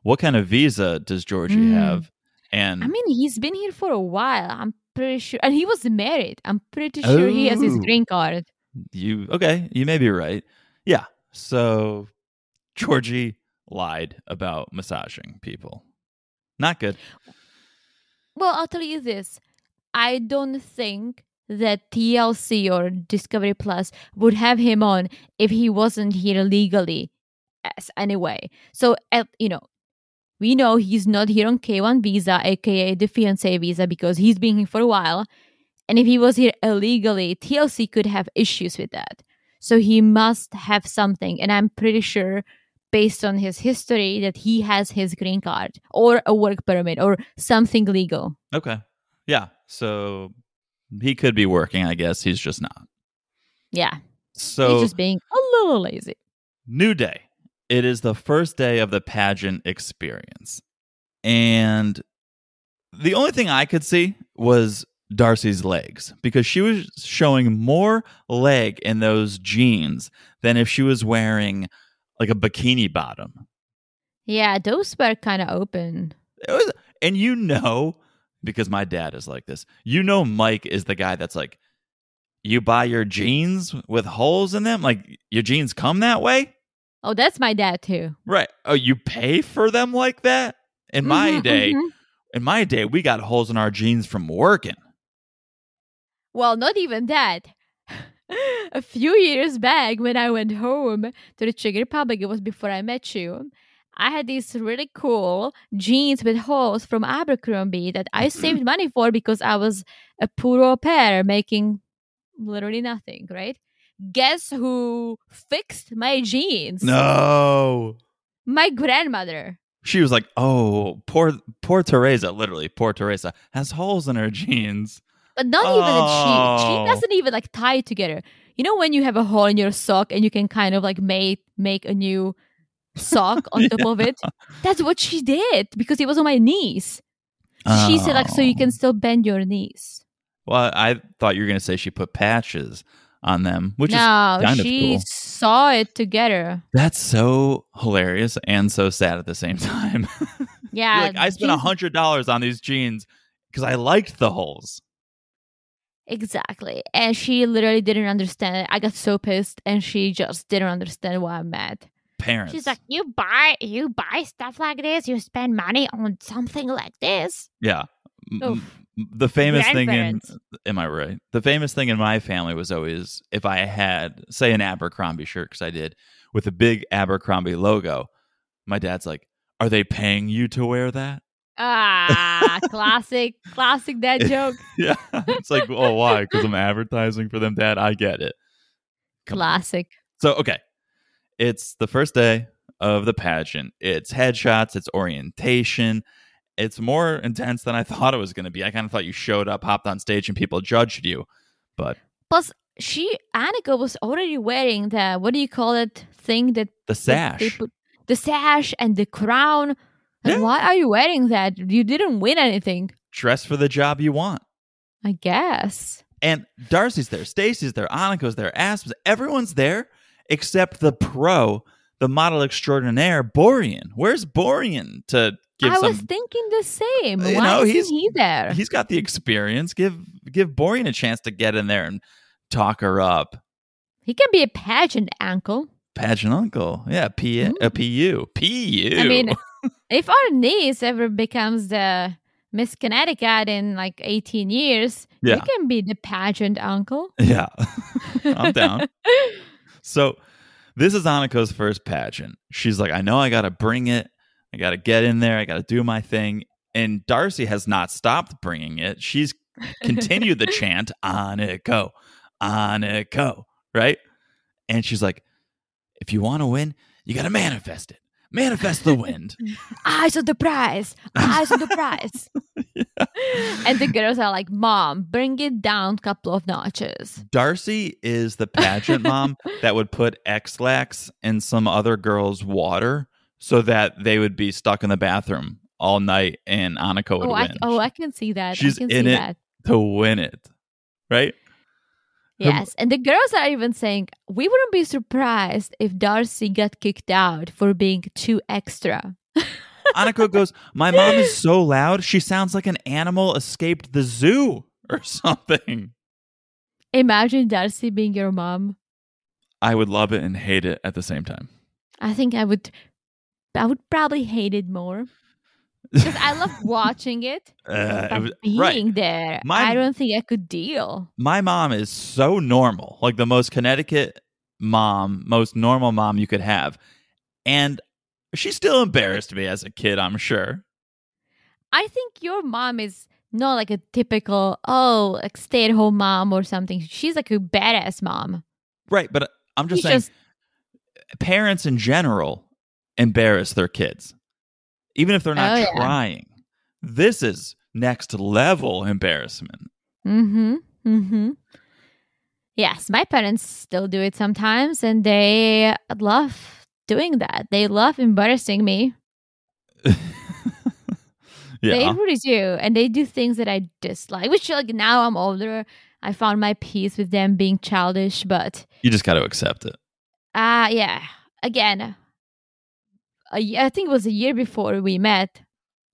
S2: What kind of visa does Georgie
S3: Mm.
S2: have? And
S3: I mean, he's been here for a while. I'm pretty sure, and he was married. I'm pretty sure he has his
S2: Oh.
S3: green card.
S2: you, okay, you may be right. Yeah. So Georgie lied about massaging people. Not good.
S3: Well, I'll tell you this. I don't think that TLC or Discovery Plus would have him on if he wasn't here legally as anyway. So, you know, We know he's not here on K1 visa, aka the fiance visa, because he's been here for a while. And if he was here illegally, TLC could have issues with that. So he must have something. And I'm pretty sure, based on his history, that he has his green card or a work permit or something legal.
S2: Okay. Yeah. So he could be working, I guess. He's just not.
S3: Yeah.
S2: So
S3: he's just being a little lazy.
S2: New day. It is the first day of the pageant experience. And the only thing I could see was Darcy's legs because she was showing more leg in those jeans than if she was wearing like a bikini bottom.
S3: Yeah, those were kind of open.
S2: It was, and you know, because my dad is like this, you know, Mike is the guy that's like, you buy your jeans with holes in them? Like, your jeans come that way?
S3: Oh, that's my dad too.
S2: Right. Oh, you pay for them like that? In my
S3: Mhm,
S2: day,
S3: mhm.
S2: in my day, we got holes in our jeans from working.
S3: Well, not even that. [LAUGHS] a few years back, when I went home to the Czech Republic, it was before I met you. I had these really cool jeans with holes from Abercrombie that I mm-hmm. saved money for because I was a poor au pair making literally nothing, right? Guess who fixed my jeans?
S2: No.
S3: My grandmother.
S2: She was like, "Oh, poor poor Teresa, literally, poor Teresa has holes in her [LAUGHS] jeans."
S3: But not even that she
S2: Oh.
S3: she doesn't even like tie it together. You know when you have a hole in your sock and you can kind of like make make a new sock on [LAUGHS] top of it? That's what she did because it was on my knees. She said like so you can
S2: Oh.
S3: still bend your knees.
S2: Well, I thought you were going to say she put patches on them, which is
S3: no,
S2: kind of
S3: she
S2: cool.
S3: saw it together.
S2: That's so hilarious and so sad at the same [LAUGHS] time.
S3: Yeah.
S2: like, I spent a hundred dollars on these jeans because I liked the holes.
S3: Exactly. And she literally didn't understand it. I got so pissed and she just didn't understand why I'm mad.
S2: Parents.
S3: She's like, You buy you buy stuff like this, you spend money on something like this.
S2: yeah.
S3: Oof.
S2: The famous thing in am I right? The famous thing in my family was always if I had say an Abercrombie shirt because I did with a big Abercrombie logo. My dad's like, "Are they paying you to wear that?"
S3: Ah, classic, classic dad [LAUGHS] joke.
S2: Yeah, it's like, oh, why? Because I'm [LAUGHS] advertising for them, Dad. I get it. Come on.
S3: Classic.
S2: So, okay, it's the first day of the pageant. It's headshots. It's orientation. It's more intense than I thought it was going to be. I kind of thought you showed up, hopped on stage, and people judged you. But
S3: Plus, she Aniko was already wearing the what do you call it thing that
S2: the
S3: that
S2: sash,
S3: put the sash and the crown. And
S2: Yeah.
S3: why are you wearing that? You didn't win anything.
S2: dress for the job you want.
S3: I guess.
S2: And Darcy's there, Stacy's there, Aniko's there, Aspen's everyone's there except the pro, the model extraordinaire, Florian. Where's Florian to give
S3: I
S2: some?
S3: was thinking the same.
S2: You
S3: Why
S2: know,
S3: isn't
S2: he's-
S3: he there?
S2: He's got the experience. Give give Florian a chance to get in there and talk her up.
S3: He can be a pageant uncle.
S2: Pageant uncle, yeah, P a mm-hmm. PU, PU.
S3: I mean, if our niece ever becomes the Miss Connecticut in like 18 years,
S2: Yeah.
S3: you can be the pageant uncle.
S2: yeah, [LAUGHS] I'm down. [LAUGHS] So this is Aniko's first pageant. She's like, I know I got to bring it. I got to get in there. I got to do my thing. And Darcy has not stopped bringing it. She's continued the [LAUGHS] chant, Aniko, on it go, right? And she's like, if you want to win, you got to manifest it. Manifest the wind. [LAUGHS]
S3: Eyes on the prize. Eyes on the prize. [LAUGHS] And the girls are like, Mom, bring it down a couple of notches.
S2: Darcy is the pageant [LAUGHS] mom that would put X-Lax in some other girl's water so that they would be stuck in the bathroom all night and Aniko would
S3: Oh I,
S2: win
S3: oh, I can see that.
S2: She's
S3: I can
S2: in
S3: see
S2: it.
S3: that.
S2: to win it. Right?
S3: Yes. And the girls are even saying, We wouldn't be surprised if Darcy got kicked out for being too extra. [LAUGHS]
S2: Aniko goes, My mom is so loud, she sounds like an animal escaped the zoo [LAUGHS] or something.
S3: Imagine Darcy being your mom.
S2: I would love it and hate it at the same time.
S3: I think I would I would probably hate it more. Because I love [LAUGHS] watching it.
S2: Uh,
S3: But
S2: it was-
S3: being
S2: right.
S3: there,
S2: My-
S3: I don't think I could deal.
S2: my mom is so normal, like the most Connecticut mom, most normal mom you could have. And She still embarrassed me as a kid, I'm sure.
S3: I think your mom is not like a typical oh like stay at home mom or something. She's like a badass mom.
S2: Right, but I'm just
S3: She's
S2: saying
S3: just
S2: parents in general embarrass their kids, even if they're not
S3: Oh, yeah.
S2: trying. This is next level embarrassment.
S3: Mm-hmm. Mm-hmm. Yes, my parents still do it sometimes and they love doing that. They love embarrassing me. [LAUGHS] They
S2: yeah.
S3: really do. And they do things that I dislike. Which like now I'm older. I found my peace with them being childish, but
S2: You just got to accept it.
S3: uh yeah. Again, I think it was a year before we met.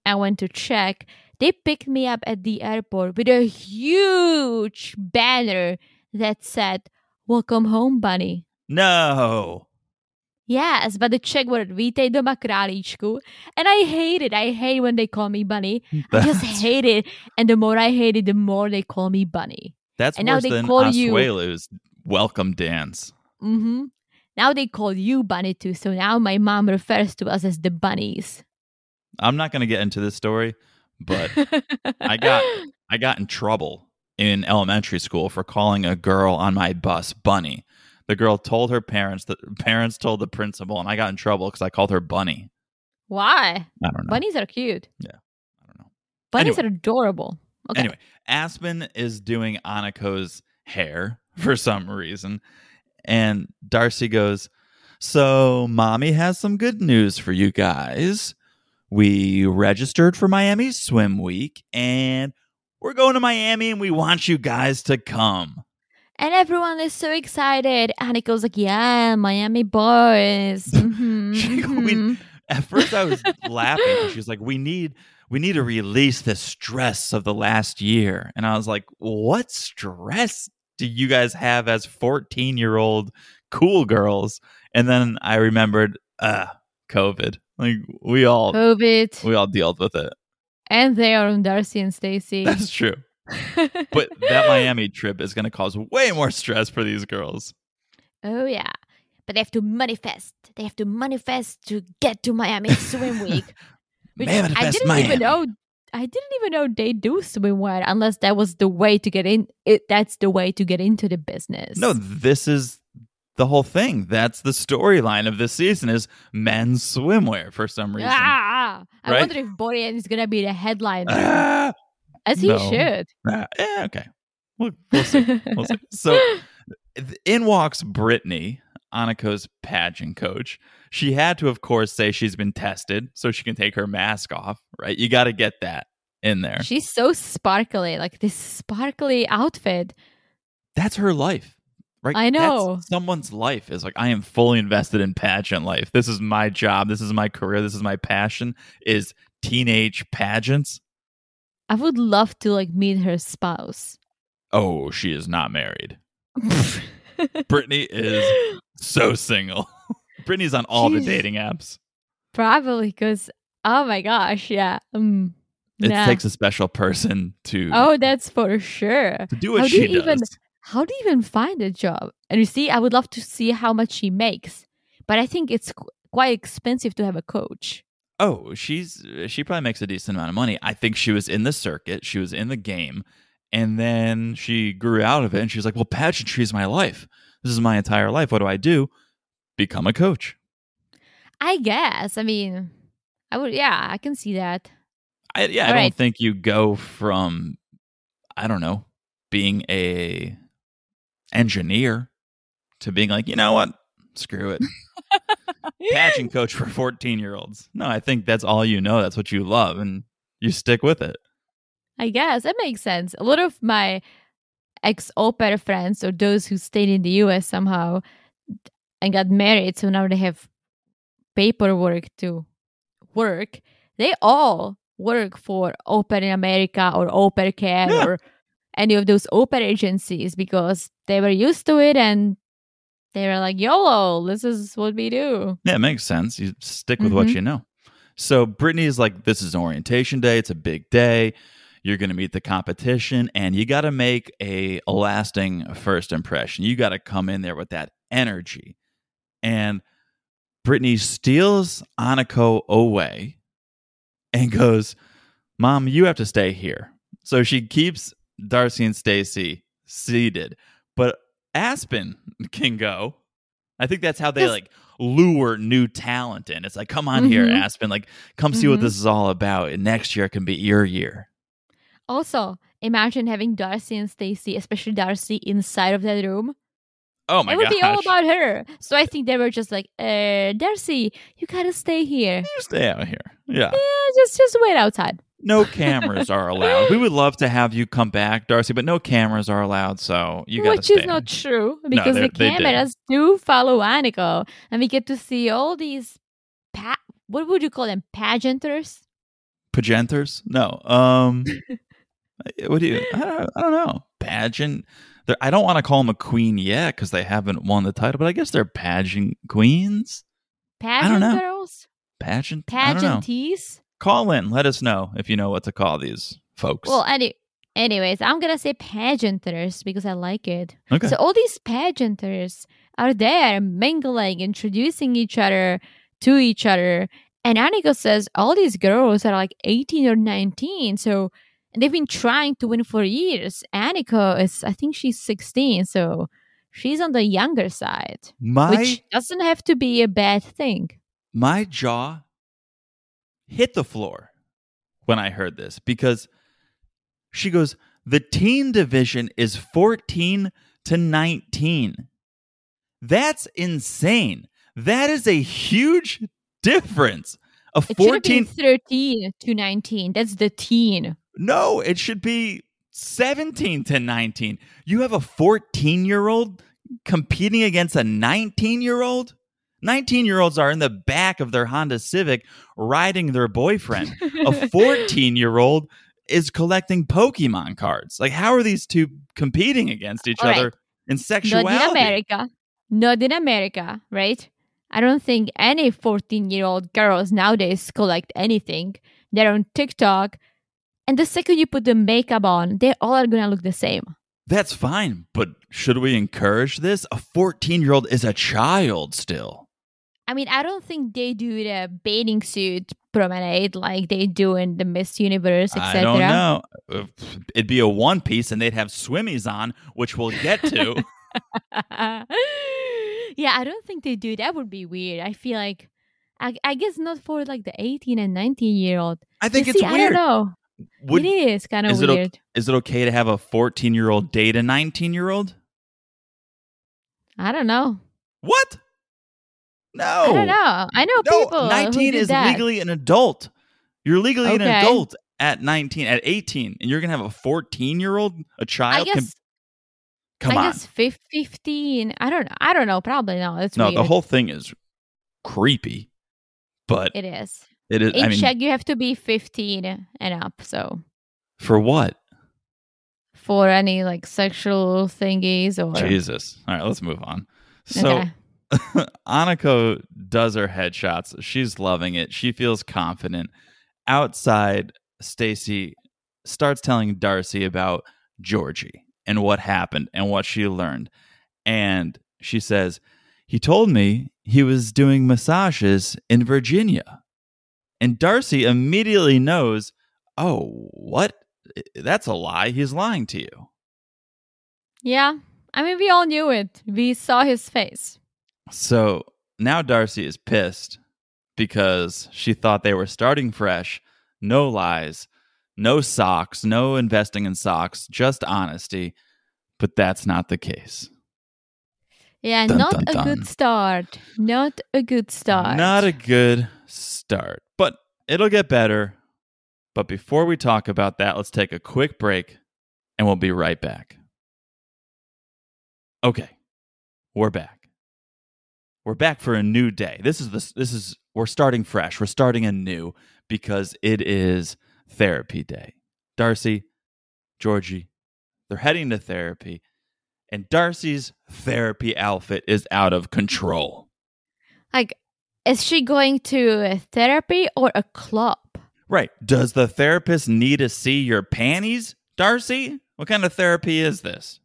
S3: I went to check. They picked me up at the airport with a huge banner that said, Welcome home, bunny.
S2: No.
S3: Yes, but the Czech word vítej doma králíčku. And I hate it. I hate when they call me bunny. I [LAUGHS] just hate it. And the more I hate it, the more they call me bunny.
S2: That's
S3: And now
S2: worse
S3: they
S2: than
S3: call you-
S2: welcome dance.
S3: hmm Now they call you bunny too. So now my mom refers to us as the bunnies.
S2: I'm not going to get into this story, but I got [LAUGHS] I got in trouble in elementary school for calling a girl on my bus Bunny. The girl told her parents that parents told the principal, and I got in trouble because I called her Bunny.
S3: Why?
S2: I don't know.
S3: Bunnies are cute.
S2: Yeah, I don't know.
S3: Bunnies
S2: Anyway.
S3: are adorable. Okay.
S2: Anyway, Aspen is doing Aniko's hair for some reason, and Darcy goes, "So, mommy has some good news for you guys. We registered for Miami Swim Week, and we're going to Miami, and we want you guys to come."
S3: And everyone is so excited. And it goes like, yeah, Miami boys. [LAUGHS] Mhm,
S2: She- we-
S3: mhm.
S2: At first, I was [LAUGHS] laughing. She was like, "We need." We need to release the stress of the last year. And I was like, what stress do you guys have as 14 year old cool girls? And then I remembered, uh, COVID. Like we all
S3: COVID.
S2: we all dealt with it.
S3: And they are on Darcy and Stacy. [LAUGHS]
S2: That's true. [LAUGHS] But that Miami trip is gonna cause way more stress for these girls.
S3: oh, yeah. But they have to manifest. They have to manifest to get to Miami Swim Week. [LAUGHS] Which I
S2: Manifest
S3: didn't
S2: Miami.
S3: even know. I didn't even know they do swimwear unless that was the way to get in. It that's the way to get into the business.
S2: No, this is the whole thing. That's the storyline of this season is men's swimwear for some reason.
S3: Ah, I wonder if Borean is gonna be the headline,
S2: Ah,
S3: as he
S2: no.
S3: should.
S2: ah, yeah, okay. We'll, we'll see. We'll see. So [LAUGHS] in walks Brittany, Aniko's pageant coach. She had to, of course, say she's been tested so she can take her mask off, right? You got to get that in there.
S3: She's so sparkly, like this sparkly outfit.
S2: That's her life, right?
S3: I know.
S2: That's someone's life is like, I am fully invested in pageant life. This is my job. This is my career. This is my passion is teenage pageants.
S3: I would love to like meet her spouse.
S2: Oh, she is not married. [LAUGHS] Brittany is so single. [LAUGHS] Brittany's on all the dating apps.
S3: Probably because oh my gosh, yeah. Um,
S2: It
S3: nah.
S2: takes a special person to
S3: oh, that's for sure.
S2: to do what
S3: how do
S2: she
S3: you even-
S2: does.
S3: How do you even find a job? And you see, I would love to see how much she makes, but I think it's qu- quite expensive to have a coach.
S2: Oh, she's she probably makes a decent amount of money. I think she was in the circuit, she was in the game, and then she grew out of it and she was like, "Well, pageantry is my life. This is my entire life. What do I do? Become a coach."
S3: I guess. I mean, I would. Yeah, I can see that.
S2: I, yeah, I
S3: All
S2: don't think you go from I don't know, being a engineer to being like, "You know what? Screw it. [LAUGHS] Patching coach for 14-year-olds." No, I think that's all you know. That's what you love and you stick with it.
S3: I guess that makes sense. A lot of my ex au pair friends or those who stayed in the US somehow and got married, so now they have paperwork to work, they all work for Au Pair in America or Au Pair Care
S2: Yeah.
S3: or any of those au pair agencies because they were used to it and they were like, YOLO, this is what we do.
S2: Yeah, it makes sense. You stick with what
S3: Mhm.
S2: you know. So Brittany is like, this is orientation day. It's a big day. You're going to meet the competition, and you got to make a, a lasting first impression. You got to come in there with that energy. And Brittany steals Aniko away and goes, Mom, you have to stay here. So she keeps Darcy and Stacy seated, but Aspen can go. I think that's how they
S3: Yes.
S2: like lure new talent in. It's like, come on here,
S3: Mhm.
S2: Aspen. Like, come see what
S3: Mhm.
S2: this is all about. And next year can be your year.
S3: Also, imagine having Darcy and Stacy, especially Darcy, inside of that room.
S2: Oh my god.
S3: it would
S2: gosh.
S3: be all about her. So I think they were just like, uh, Darcy, you gotta stay here.
S2: You stay out here. Yeah.
S3: Yeah, just just wait outside.
S2: No cameras are allowed. We would love to have you come back, Darcy, but no cameras are allowed. So you got to
S3: Which
S2: stay.
S3: is not true because
S2: they-
S3: the cameras do follow Aniko, and we get to see all these. Pa- what would you call them? Pageanters?
S2: Pageanters? No. Um. [LAUGHS] Uh, what do you? I don't, I don't know. Pageant. They're, I don't want to call them a queen yet because they haven't won the title, but I guess they're pageant queens.
S3: Pageant girls?
S2: Pageant. I don't know.
S3: Pageantees?
S2: Call in. Let us know if you know what to call these folks.
S3: Well, any, anyways, I'm gonna say pageanters because I like it.
S2: okay.
S3: So all these pageanters are there mingling, introducing each other to each other. And Aniko says all these girls are like 18 or 19. So and they've been trying to win for years. Aniko is, I think she's 16. So she's on the younger side,
S2: my
S3: which doesn't have to be a bad thing.
S2: my jaw hit the floor when I heard this because she goes, the teen division is 14 to 19. That's insane. That is a huge difference. A
S3: It should
S2: 14
S3: 13 to 19. That's the teen.
S2: No, it should be 17 to 19. You have a 14 year old competing against a 19 year old? 19 year olds are in the back of their Honda Civic riding their boyfriend. a [LAUGHS] 14 year old is collecting Pokemon cards. Like, how are these two competing against each
S3: All right.
S2: other in sexuality?
S3: Not in America. Not in America, right? I don't think any 14 year old girls nowadays collect anything. They're on TikTok. And the second you put the makeup on, they all are going to look the same.
S2: That's fine, but should we encourage this? A 14 year old is a child still.
S3: I mean, I don't think they do the bathing suit promenade like they do in the Miss Universe, etc.
S2: I don't know. Uh, It'd be a one piece and they'd have swimmies on, which we'll get to. [LAUGHS]
S3: yeah, I don't think they do. That would be weird. I feel like, I, I guess not for like the 18 and 19 year old.
S2: I think
S3: You
S2: it's
S3: see, I
S2: weird.
S3: don't know.
S2: Would,
S3: it is kind of
S2: is it o-
S3: weird.
S2: is it okay to have a 14 year old date a 19 year old?
S3: I don't know.
S2: What? No.
S3: I don't know. I know
S2: No,
S3: people.
S2: 19
S3: do
S2: is
S3: that.
S2: legally an adult. You're legally an adult at 19, at 18, and you're going to have a 14 year old, a child?
S3: I guess.
S2: can, come
S3: I
S2: on.
S3: guess 15. I don't know. I don't know. Probably no. It's
S2: no,
S3: weird.
S2: the whole thing is creepy, but
S3: It is.
S2: It is.
S3: In
S2: I mean,
S3: Czech, you have to be 15 and up. So
S2: for what?
S3: for any like sexual thingies or
S2: Jesus. All right, let's move on. So.
S3: okay. [LAUGHS]
S2: Aniko does her headshots. She's loving it. She feels confident. Outside, Stacy starts telling Darcy about Georgie and what happened and what she learned. And she says, He told me he was doing massages in Virginia. And Darcy immediately knows, Oh, what? That's a lie. He's lying to you.
S3: Yeah. I mean, we all knew it. We saw his face.
S2: So now Darcy is pissed because she thought they were starting fresh, no lies, no socks, no investing in socks, just honesty. But that's not the case.
S3: Yeah,
S2: Dun,
S3: not
S2: dun,
S3: a
S2: dun.
S3: good start. Not a good start.
S2: Not a good start, it'll get better. But before we talk about that, let's take a quick break and we'll be right back. Okay. We're back. We're back for a new day. This is the this is we're starting fresh. We're starting anew because it is therapy day. Darcy, Georgie, they're heading to therapy and Darcy's therapy outfit is out of control.
S3: Like, is she going to a therapy or a club?
S2: Right. Does the therapist need to see your panties, Darcy? What kind of therapy is this?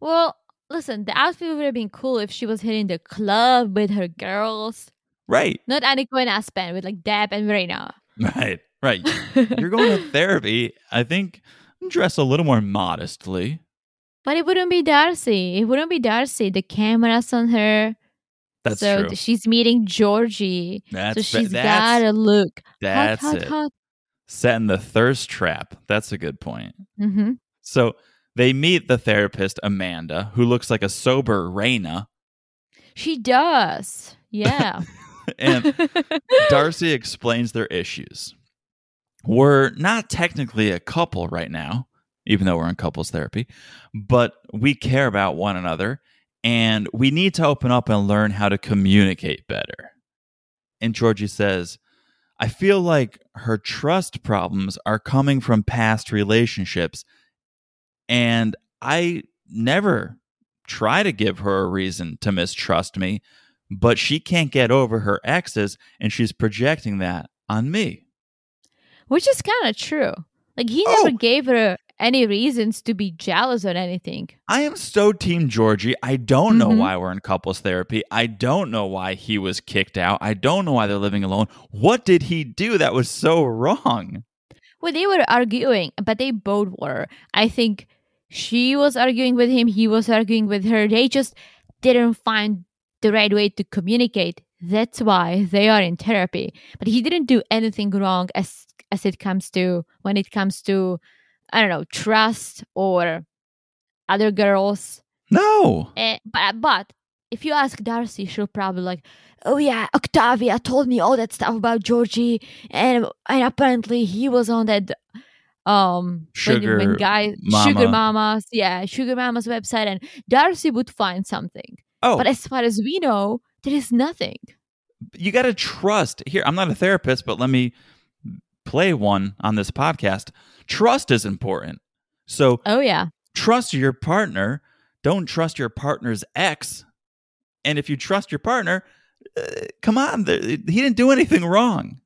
S3: Well, listen, the outfit would have been cool if she was hitting the club with her girls.
S2: Right.
S3: Not Aniko and Aspen with like Deb and Verena. [LAUGHS]
S2: Right. Right. [LAUGHS] You're going to therapy. I think dress a little more modestly.
S3: But it wouldn't be Darcy. It wouldn't be Darcy. The camera's on her.
S2: That's
S3: so
S2: true.
S3: she's meeting Georgie.
S2: That's
S3: so she's
S2: that's-
S3: gotta look
S2: That's
S3: hot, hot,
S2: it.
S3: hot.
S2: Setting the thirst trap. That's a good point.
S3: hmm
S2: So they meet the therapist, Amanda, who looks like a sober Raina.
S3: She does. Yeah. [LAUGHS]
S2: And [LAUGHS] Darcy explains their issues. We're not technically a couple right now, even though we're in couples therapy, but we care about one another and we need to open up and learn how to communicate better. And Georgie says, I feel like her trust problems are coming from past relationships, and I never try to give her a reason to mistrust me but she can't get over her exes and she's projecting that on me.
S3: Which is kind of true. Like he
S2: Oh.
S3: never gave her any reasons to be jealous or anything.
S2: I am so team Georgie. I don't know
S3: Mhm.
S2: why we're in couples therapy. I don't know why he was kicked out. I don't know why they're living alone. What did he do that was so wrong?
S3: Well, they were arguing, but they both were. I think she was arguing with him, he was arguing with her. They just didn't find the right way to communicate. That's why they are in therapy. But he didn't do anything wrong as as it comes to when it comes to I don't know, trust or other girls.
S2: No.
S3: Eh, but but if you ask Darcy, she'll probably like, oh yeah, Octavia told me all that stuff about Georgie, and and apparently he was on that um when-
S2: Sugar
S3: when, guy
S2: mama.
S3: sugar mamas yeah sugar mamas website and darcy would find something
S2: Oh,
S3: but as far as we know there is nothing
S2: you got to trust. Here, I'm not a therapist, but let me play one on this podcast. Trust is important. So
S3: oh yeah
S2: trust your partner. Don't trust your partner's ex. And if you trust your partner, uh, come on, he didn't do anything wrong.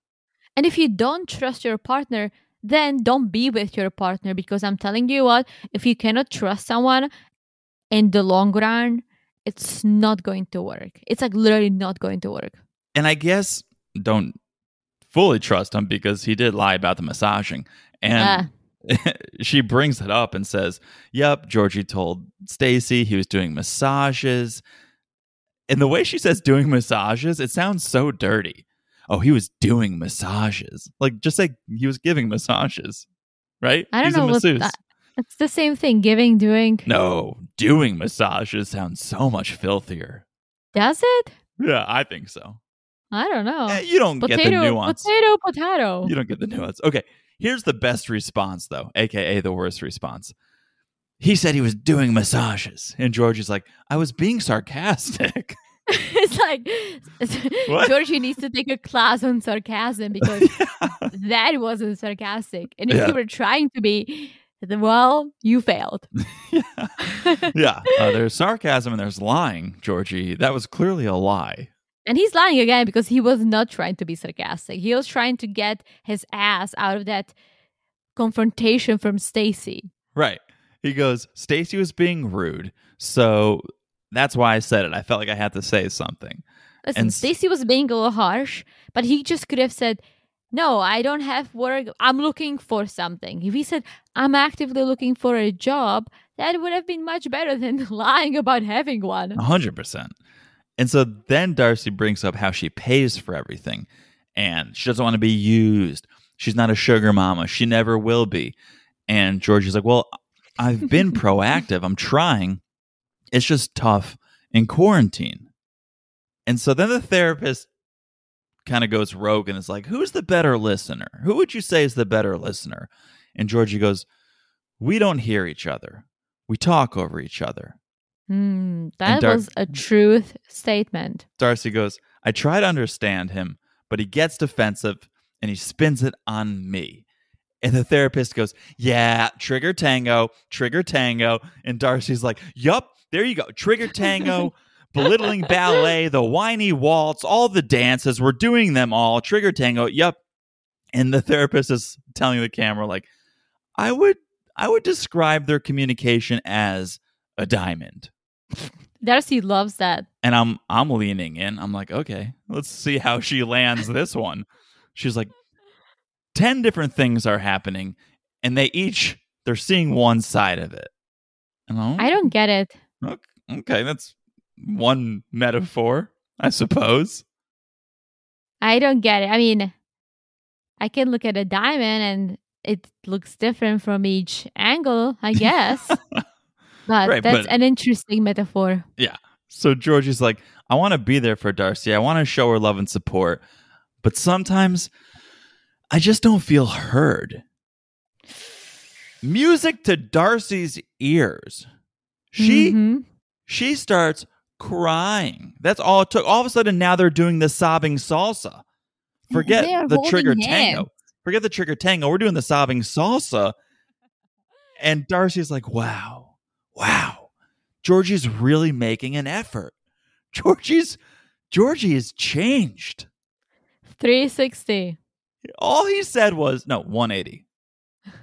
S3: and if you don't trust your partner then don't be with your partner because i'm telling you what if you cannot trust someone in the long run it's not going to work it's like literally not going to work
S2: And I guess don't fully trust him because he did lie about the massaging. And
S3: Ah. [LAUGHS]
S2: she brings it up and says, "Yep, Georgie told Stacy he was doing massages." And the way she says doing massages, it sounds so dirty. Oh, he was doing massages. Like just like he was giving massages, right?
S3: I don't
S2: He's
S3: know
S2: a masseuse.
S3: that, it's the same thing giving doing
S2: No, doing massages sounds so much filthier.
S3: does it
S2: Yeah, I think so.
S3: i don't know
S2: Eh, you don't get the nuance.
S3: potato potato
S2: You don't get the nuance. Okay, here's the best response, though, aka the worst response. He said he was doing massages, and George is like, "I was being sarcastic." [LAUGHS] [LAUGHS]
S3: it's like
S2: What?
S3: Georgie needs to take a class on sarcasm because [LAUGHS] that wasn't sarcastic. And if
S2: Yeah.
S3: you were trying to be, well, you failed.
S2: yeah, yeah. Uh, there's sarcasm and there's lying, Georgie. That was clearly a lie.
S3: And he's lying again because he was not trying to be sarcastic. He was trying to get his ass out of that confrontation from Stacy.
S2: Right. He goes, Stacy was being rude, so that's why I said it. I felt like I had to say something.
S3: Listen,
S2: And
S3: Stacy was being a little harsh, but he just could have said, No, I don't have work. I'm looking for something. If he said, I'm actively looking for a job, that would have been much better than [LAUGHS] lying about having one.
S2: Hundred percent. And so then Darcy brings up how she pays for everything and she doesn't want to be used. She's not a sugar mama. She never will be. And Georgie's like, Well, I've been [LAUGHS] proactive. I'm trying. It's just tough in quarantine. And so then the therapist kind of goes rogue and is like, Who's the better listener? Who would you say is the better listener? And Georgie goes, We don't hear each other. We talk over each other.
S3: Hmm, that
S2: Dar-
S3: was a truth statement.
S2: Darcy goes, I try to understand him, but he gets defensive and he spins it on me. And the therapist goes, Yeah, trigger tango, trigger tango. And Darcy's like, Yup, there you go. Trigger tango, [LAUGHS] belittling ballet, the whiny waltz, all the dances. We're doing them all. Trigger tango, yup. And the therapist is telling the camera, like, I would I would describe their communication as a diamond.
S3: Darcy loves that.
S2: And I'm I'm leaning in. I'm like, okay, let's see how she lands this one. She's like, 10 different things are happening, and they each they're seeing one side of it.
S3: I don't get it.
S2: Ok- Okay, that's one metaphor, I suppose.
S3: I don't get it. I mean, I can look at a diamond and it looks different from each angle, I [LAUGHS] guess. But
S2: Right,
S3: that's
S2: but-
S3: an interesting metaphor. Yeah.
S2: So Georgie's like, I want to be there for Darcy. I want to show her love and support. But sometimes I just don't feel heard. Music to Darcy's ears. She
S3: Mhm.
S2: she starts crying. That's all it took. All of a sudden now they're doing the sobbing salsa. Forget the trigger
S3: hands.
S2: tango. Forget the trigger tango. We're doing the sobbing salsa. And Darcy's like, wow, wow. Georgie's really making an effort. [LAUGHS] Georgie's Georgie has changed.
S3: 360.
S2: All he said was no 180. [LAUGHS]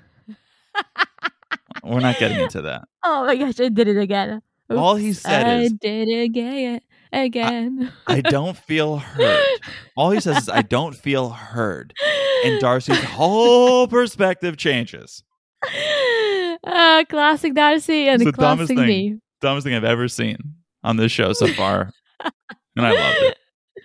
S2: We're not getting into that.
S3: Oh my gosh, I did it again.
S2: All he said
S3: I
S2: is- I
S3: did it again. Again.
S2: I don't feel heard. All he says is I don't feel heard. And Darcy's [LAUGHS] whole perspective changes.
S3: Ah, classic Darcy and
S2: It's the dumbest
S3: classic
S2: thing.
S3: me.
S2: Dumbest thing I've ever seen on this show so far. and I loved it.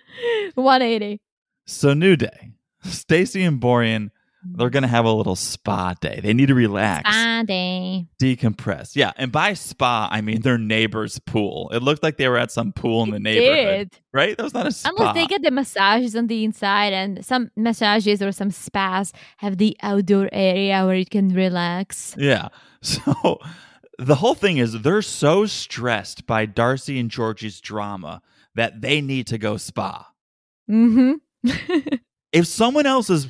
S2: [LAUGHS]
S3: 180.
S2: So new day. Stacy and Borean, they're gonna have a little spa day. They need to relax,
S3: Spa day.
S2: decompress. Yeah, and by spa I mean their neighbor's pool. It looked like they were at some pool in the neighborhood,
S3: Did.
S2: right? That was not a spa.
S3: Unless they get the massages on the inside, and some massages or some spas have the outdoor area where you can relax.
S2: Yeah. [LAUGHS] So the whole thing is they're so stressed by Darcy and Georgie's drama that they need to go spa.
S3: Mm-hmm. [LAUGHS]
S2: If someone else's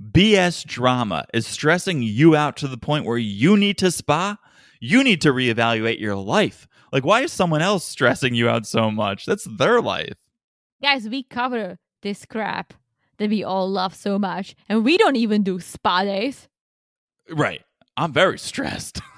S2: BS drama is stressing you out to the point where you need to spa, you need to reevaluate your life. Like, why is someone else stressing you out so much? That's their life.
S3: Guys, we cover this crap that we all love so much, and we don't even do spa days.
S2: Right. I'm very stressed. [LAUGHS]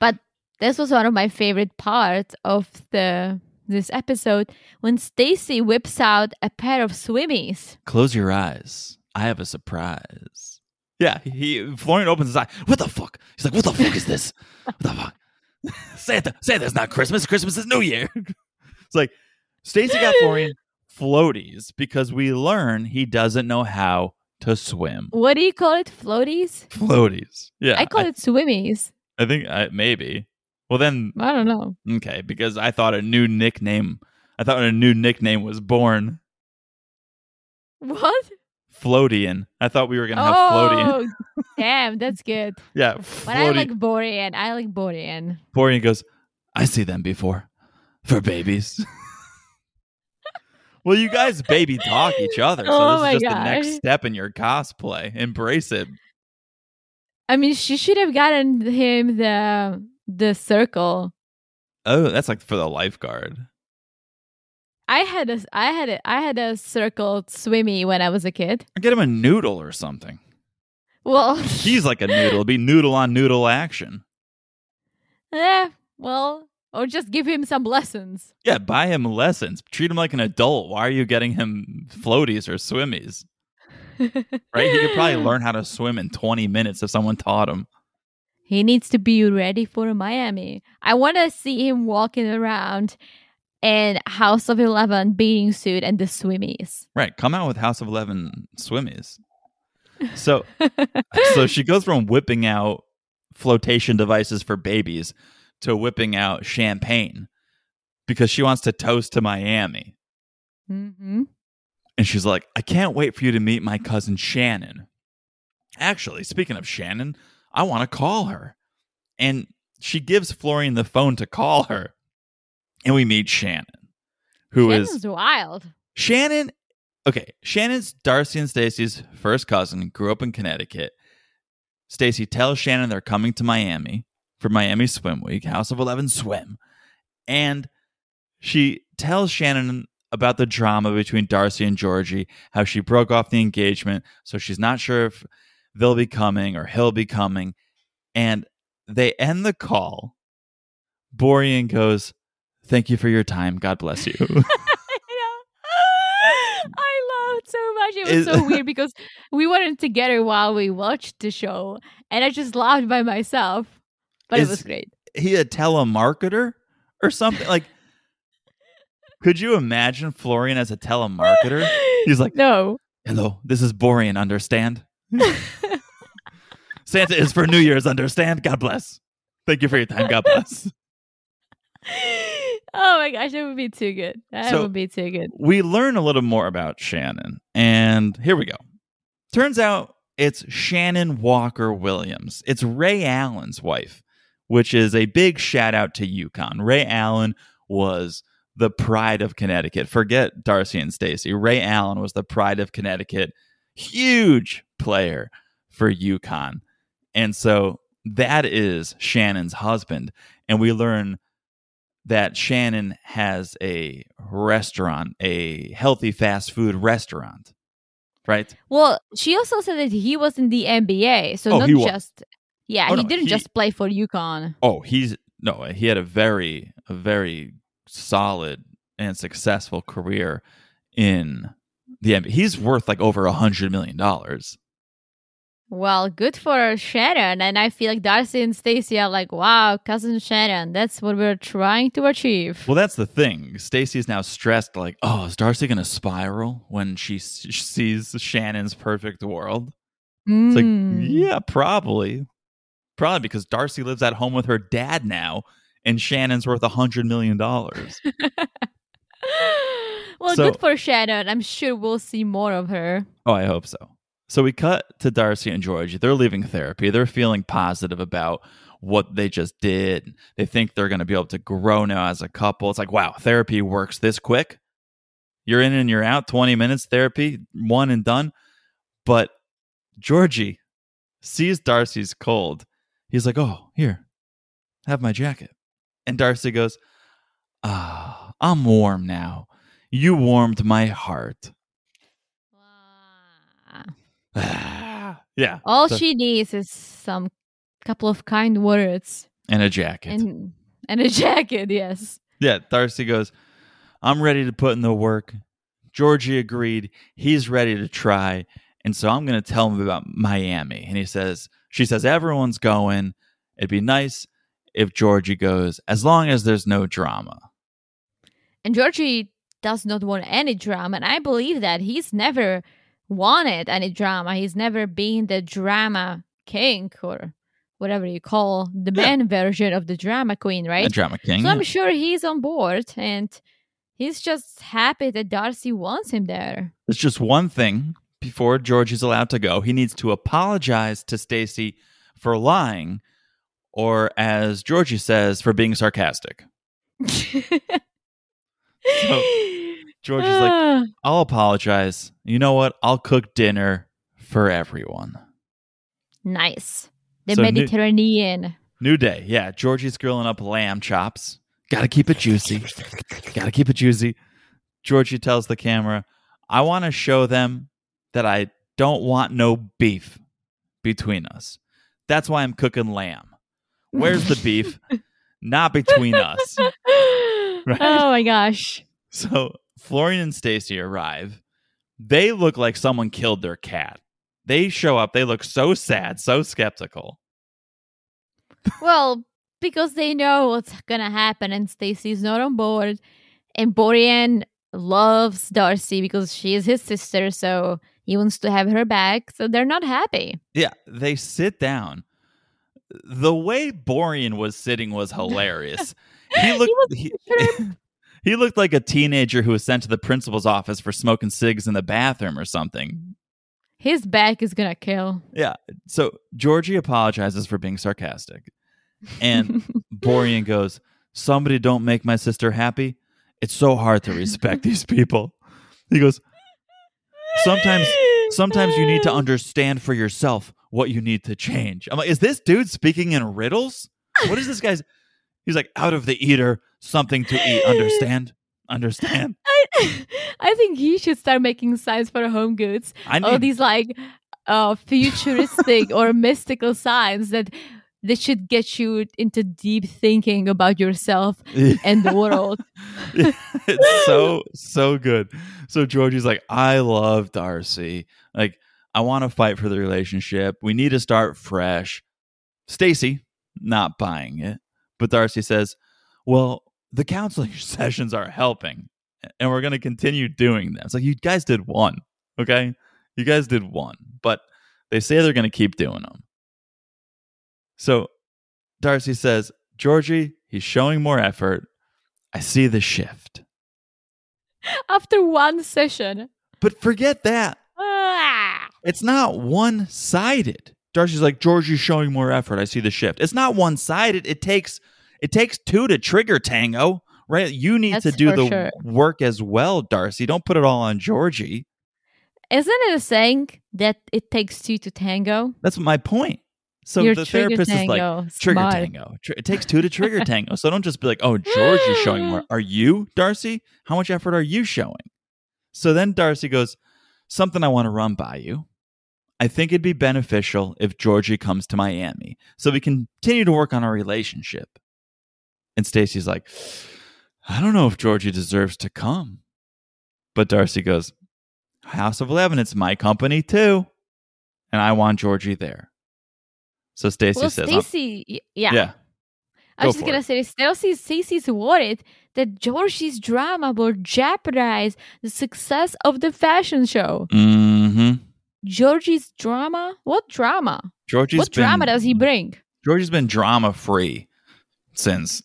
S3: But this was one of my favorite parts of the this episode when Stacy whips out a pair of swimmies.
S2: Close your eyes. I have a surprise. Yeah, he Florian opens his eye. What the fuck? He's like, what the fuck is this? [LAUGHS] What the fuck? [LAUGHS] Santa, Santa's not Christmas. Christmas is New Year. [LAUGHS] it's like Stacy got Florian floaties because we learn he doesn't know how to swim.
S3: What do you call it? Floaties?
S2: Floaties. Yeah,
S3: I call it swimmies.
S2: I think I, maybe. Well, then
S3: I don't know.
S2: okay, because I thought a new nickname. I thought a new nickname was born.
S3: What?
S2: Floatian. I thought we were gonna have Floatian.
S3: Oh, damn, that's good. [LAUGHS]
S2: Yeah,
S3: But I like Borean. I like Borean.
S2: Borean goes, I see them before for babies. [LAUGHS] well, you guys baby talk each other, so [LAUGHS]
S3: Oh
S2: this is just the next step in your cosplay. Embrace it.
S3: I mean, she should have gotten him the the circle.
S2: Oh, that's like for the lifeguard.
S3: I had a I had a I had a circled swimmy when I was a kid.
S2: Get him a noodle or something.
S3: Well, [LAUGHS]
S2: He's like a noodle. It'd be noodle on noodle action.
S3: eh, well, or just give him some lessons.
S2: Yeah, buy him lessons. Treat him like an adult. Why are you getting him floaties or swimmies? [LAUGHS] Right? He could probably learn how to swim in 20 minutes if someone taught him.
S3: He needs to be ready for Miami. I want to see him walking around in House of Eleven bathing suit and the swimmies.
S2: Right. Come out with House of Eleven swimmies. [LAUGHS] So so she goes from whipping out flotation devices for babies to whipping out champagne because she wants to toast to Miami.
S3: Mm-hmm.
S2: And she's like, I can't wait for you to meet my cousin Shannon. Actually, speaking of Shannon, I want to call her. And she gives Florian the phone to call her. And we meet Shannon, who is
S3: Shannon's wild.
S2: Shannon. Okay, Shannon's Darcy and Stacy's first cousin, grew up in Connecticut. Stacy tells Shannon they're coming to Miami for Miami Swim Week, House of Eleven Swim. And she tells Shannon about the drama between Darcy and Georgie, how she broke off the engagement, so she's not sure if they'll be coming or he'll be coming. And they end the call. Borean goes, Thank you for your time. God bless you. [LAUGHS] [LAUGHS] [LAUGHS]
S3: I know. [GASPS] I loved so much. It was
S2: Is-
S3: so weird because we weren't together while we watched the show, and I just laughed by myself. But
S2: Is-
S3: it was great.
S2: he a telemarketer or something? Like, could you imagine Florian as a telemarketer? He's like,
S3: no.
S2: Hello, this is Borean, understand? Santa is for New Year's, understand? God bless. Thank you for your time. God bless.
S3: Oh my gosh, that would be too good. That
S2: So-
S3: would be too good.
S2: we learn a little more about Shannon, and here we go. Turns out it's Shannon Walker Williams. It's Ray Allen's wife, which is a big shout out to UConn. Ray Allen was the pride of Connecticut. Forget Darcy and Stacy. Ray Allen was the pride of Connecticut. Huge player for UConn. And so that is Shannon's husband. And we learn that Shannon has a restaurant, a healthy fast food restaurant, right?
S3: Well, she also said that he was in the NBA, so
S2: Oh,
S3: not just yeah,
S2: Oh,
S3: he
S2: no,
S3: didn't
S2: he-
S3: just play for UConn.
S2: Oh, he's no, he had a very, a very solid and successful career in the NBA. He's worth like over a hundred million dollars.
S3: Well, good for Shannon, and I feel like Darcy and Stacy are like, "Wow, cousin Shannon, that's what we're trying to achieve."
S2: Well, that's the thing. Stacy's now stressed, like, oh, is Darcy going to spiral when she s- sees Shannon's perfect world? It's like,
S3: Mm.
S2: yeah, probably. Probably because Darcy lives at home with her dad now, and Shannon's worth a hundred million dollars. [LAUGHS]
S3: well,
S2: So-
S3: good for Shannon. I'm sure we'll see more of her.
S2: Oh, I hope so. So we cut to Darcy and Georgie. They're leaving therapy. They're feeling positive about what they just did. They think they're going to be able to grow now as a couple. It's like, wow, therapy works this quick. You're in and you're out, 20 minutes therapy, one and done. But Georgie sees Darcy's cold. He's like, oh, here, have my jacket. And Darcy goes, ah, I'm warm now. You warmed my heart. [SIGHS] yeah.
S3: All
S2: So-
S3: she needs is some couple of kind words
S2: and a jacket.
S3: and and a [LAUGHS] jacket. Yes.
S2: yeah, Darcy goes, I'm ready to put in the work. Georgie agreed. He's ready to try. And so I'm going to tell him about Miami. And he says, she says, everyone's going. It'd be nice if Georgie goes, as long as there's no drama.
S3: And Georgie does not want any drama, and I believe that he's never wanted any drama. He's never been the drama king or whatever you call the
S2: Yeah.
S3: man version of the drama queen, right?
S2: drama king.
S3: So I'm sure he's on board, and he's just happy that Darcy wants him there.
S2: There's just one thing before Georgie's allowed to go. He needs to apologize to Stacy for lying, or as Georgie says, for being sarcastic. [LAUGHS] Georgie's like,
S3: Ah.
S2: I'll apologize. You know what? I'll cook dinner for everyone.
S3: nice. The
S2: So
S3: Mediterranean.
S2: New day. Yeah, Georgie's grilling up lamb chops. Gotta keep it juicy. Gotta keep it juicy. Georgie tells the camera, I want to show them that I don't want no beef between us. That's why I'm cooking lamb. Where's the beef? [LAUGHS] Not between us. [LAUGHS] [LAUGHS]
S3: Oh my gosh.
S2: So Florian and Stacy arrive. They look like someone killed their cat. They show up. They look so sad, so skeptical.
S3: Well, because they know what's gonna happen, and Stacy's not on board, and Borian loves Darcy because she is his sister, so he wants to have her back. So they're not happy.
S2: Yeah, they sit down. The way Borian was sitting was [LAUGHS] hilarious. He looked
S3: was
S2: he, [LAUGHS] he looked like a teenager who was sent to the principal's office for smoking cigs in the bathroom or something.
S3: His back is gonna kill.
S2: Yeah. So Georgie apologizes for being sarcastic. And [LAUGHS] Borean goes, Somebody don't make my sister happy. It's so hard to respect these people. He goes, Sometimes sometimes you need to [LAUGHS] understand for yourself what you need to change. I'm like, is this dude speaking in riddles? What is this guy's? He's like, out of the eater, something to eat. Understand? Understand? [LAUGHS]
S3: I, [LAUGHS] I think he should start making signs for home goods.
S2: I
S3: All these like uh futuristic or [LAUGHS] mystical signs that that should get you into deep thinking about yourself and the world.
S2: it's so so good. So Georgie's like, I love Darcy. Like, I want to fight for the relationship. We need to start fresh. Stacy, not buying it, but Darcy says, "Well, the counseling [LAUGHS] sessions are helping, and we're going to continue doing them." It's like you guys did one, okay? You guys did one, but they say they're going to keep doing them. So Darcy says, Georgie, he's showing more effort. I see the shift. [LAUGHS]
S3: After one session.
S2: But forget that.
S3: Ah.
S2: It's not one sided. Darcy's like, Georgie's showing more effort. I see the shift. It's not one sided. It takes it takes two to trigger tango, right? You need
S3: That's
S2: to do the
S3: sure.
S2: work as well, Darcy. Don't put it all on Georgie.
S3: Isn't it a saying that it takes two to tango?
S2: That's my point. So
S3: Your
S2: the therapist is like, trigger
S3: Smart.
S2: tango. Tr- It takes two to trigger [LAUGHS] tango. So don't just be like, oh, Georgie's showing more. [LAUGHS] Are you, Darcy? How much effort are you showing? So then Darcy goes, something I want to run by you. I think it'd be beneficial if Georgie comes to Miami so we continue to work on our relationship. And Stacy's like, I don't know if Georgie deserves to come. But Darcy goes, House of Eleven, it's my company too. And I want Georgie there. So Stacy
S3: Well,
S2: says, "I'm-
S3: Stacy, yeah.
S2: yeah.
S3: I
S2: Go
S3: was just gonna
S2: it.
S3: say, Stacy, Stacy's worried that Georgie's drama will jeopardize the success of the fashion show.
S2: Mm-hmm.
S3: Georgie's drama? What drama?
S2: Georgie's
S3: what
S2: been,
S3: drama does he bring?
S2: Georgie's been drama free since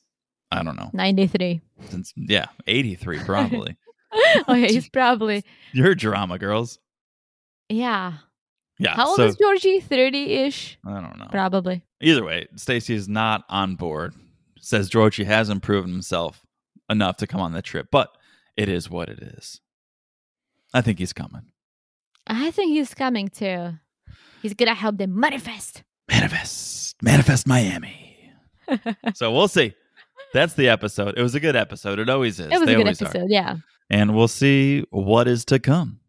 S2: I don't know.
S3: 93.
S2: Since yeah, eighty three probably. [LAUGHS]
S3: okay, he's [LAUGHS] probably,
S2: You're drama girls.
S3: yeah.
S2: Yeah.
S3: How old
S2: so
S3: is Georgie? 30 ish?
S2: I don't know.
S3: Probably.
S2: Either way, Stacy is not on board. Says Georgie hasn't proven himself enough to come on the trip, but it is what it is. I think he's coming.
S3: I think he's coming too. He's gonna help them manifest.
S2: Manifest, manifest Miami. [LAUGHS] so we'll see. That's the episode. It was a good episode. It always is.
S3: It was
S2: They
S3: a good
S2: always are.
S3: episode, yeah.
S2: And we'll see what is to come.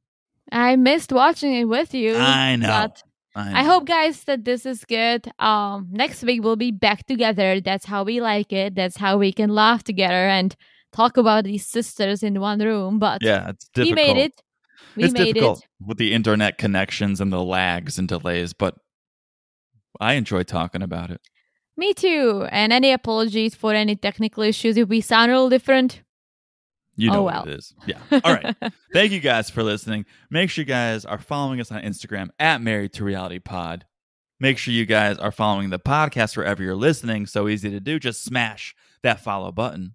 S3: I missed watching it with you.
S2: I know.
S3: but
S2: I,
S3: I hope, guys, that this is good. Um, next week we'll be back together. That's how we like it. That's how we can laugh together and talk about these sisters in one room. But
S2: Yeah, it's
S3: we made it. We
S2: it's
S3: made
S2: difficult
S3: it.
S2: with the internet connections and the lags and delays, but I enjoy talking about it.
S3: Me too. And any apologies for any technical issues if we sound a little different.
S2: You know
S3: Oh,
S2: what it is. Yeah. All right. [LAUGHS] Thank you guys for listening. Make sure you guys are following us on Instagram at Married to Reality Pod. Make sure you guys are following the podcast wherever you're listening. So easy to do. Just smash that follow button.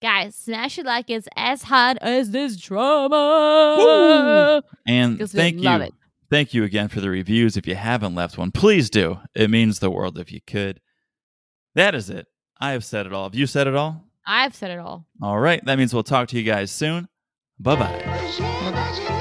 S3: Guys, smash it like it's as hot as this drama.
S2: And
S3: Because we
S2: thank you.
S3: it.
S2: Thank you again for the reviews. If you haven't left one, please do. It means the world if you could. That is it. I have said it all. Have you said it all?
S3: I've said it all.
S2: All right. That means we'll talk to you guys soon. Bye bye.
S3: Bye-bye.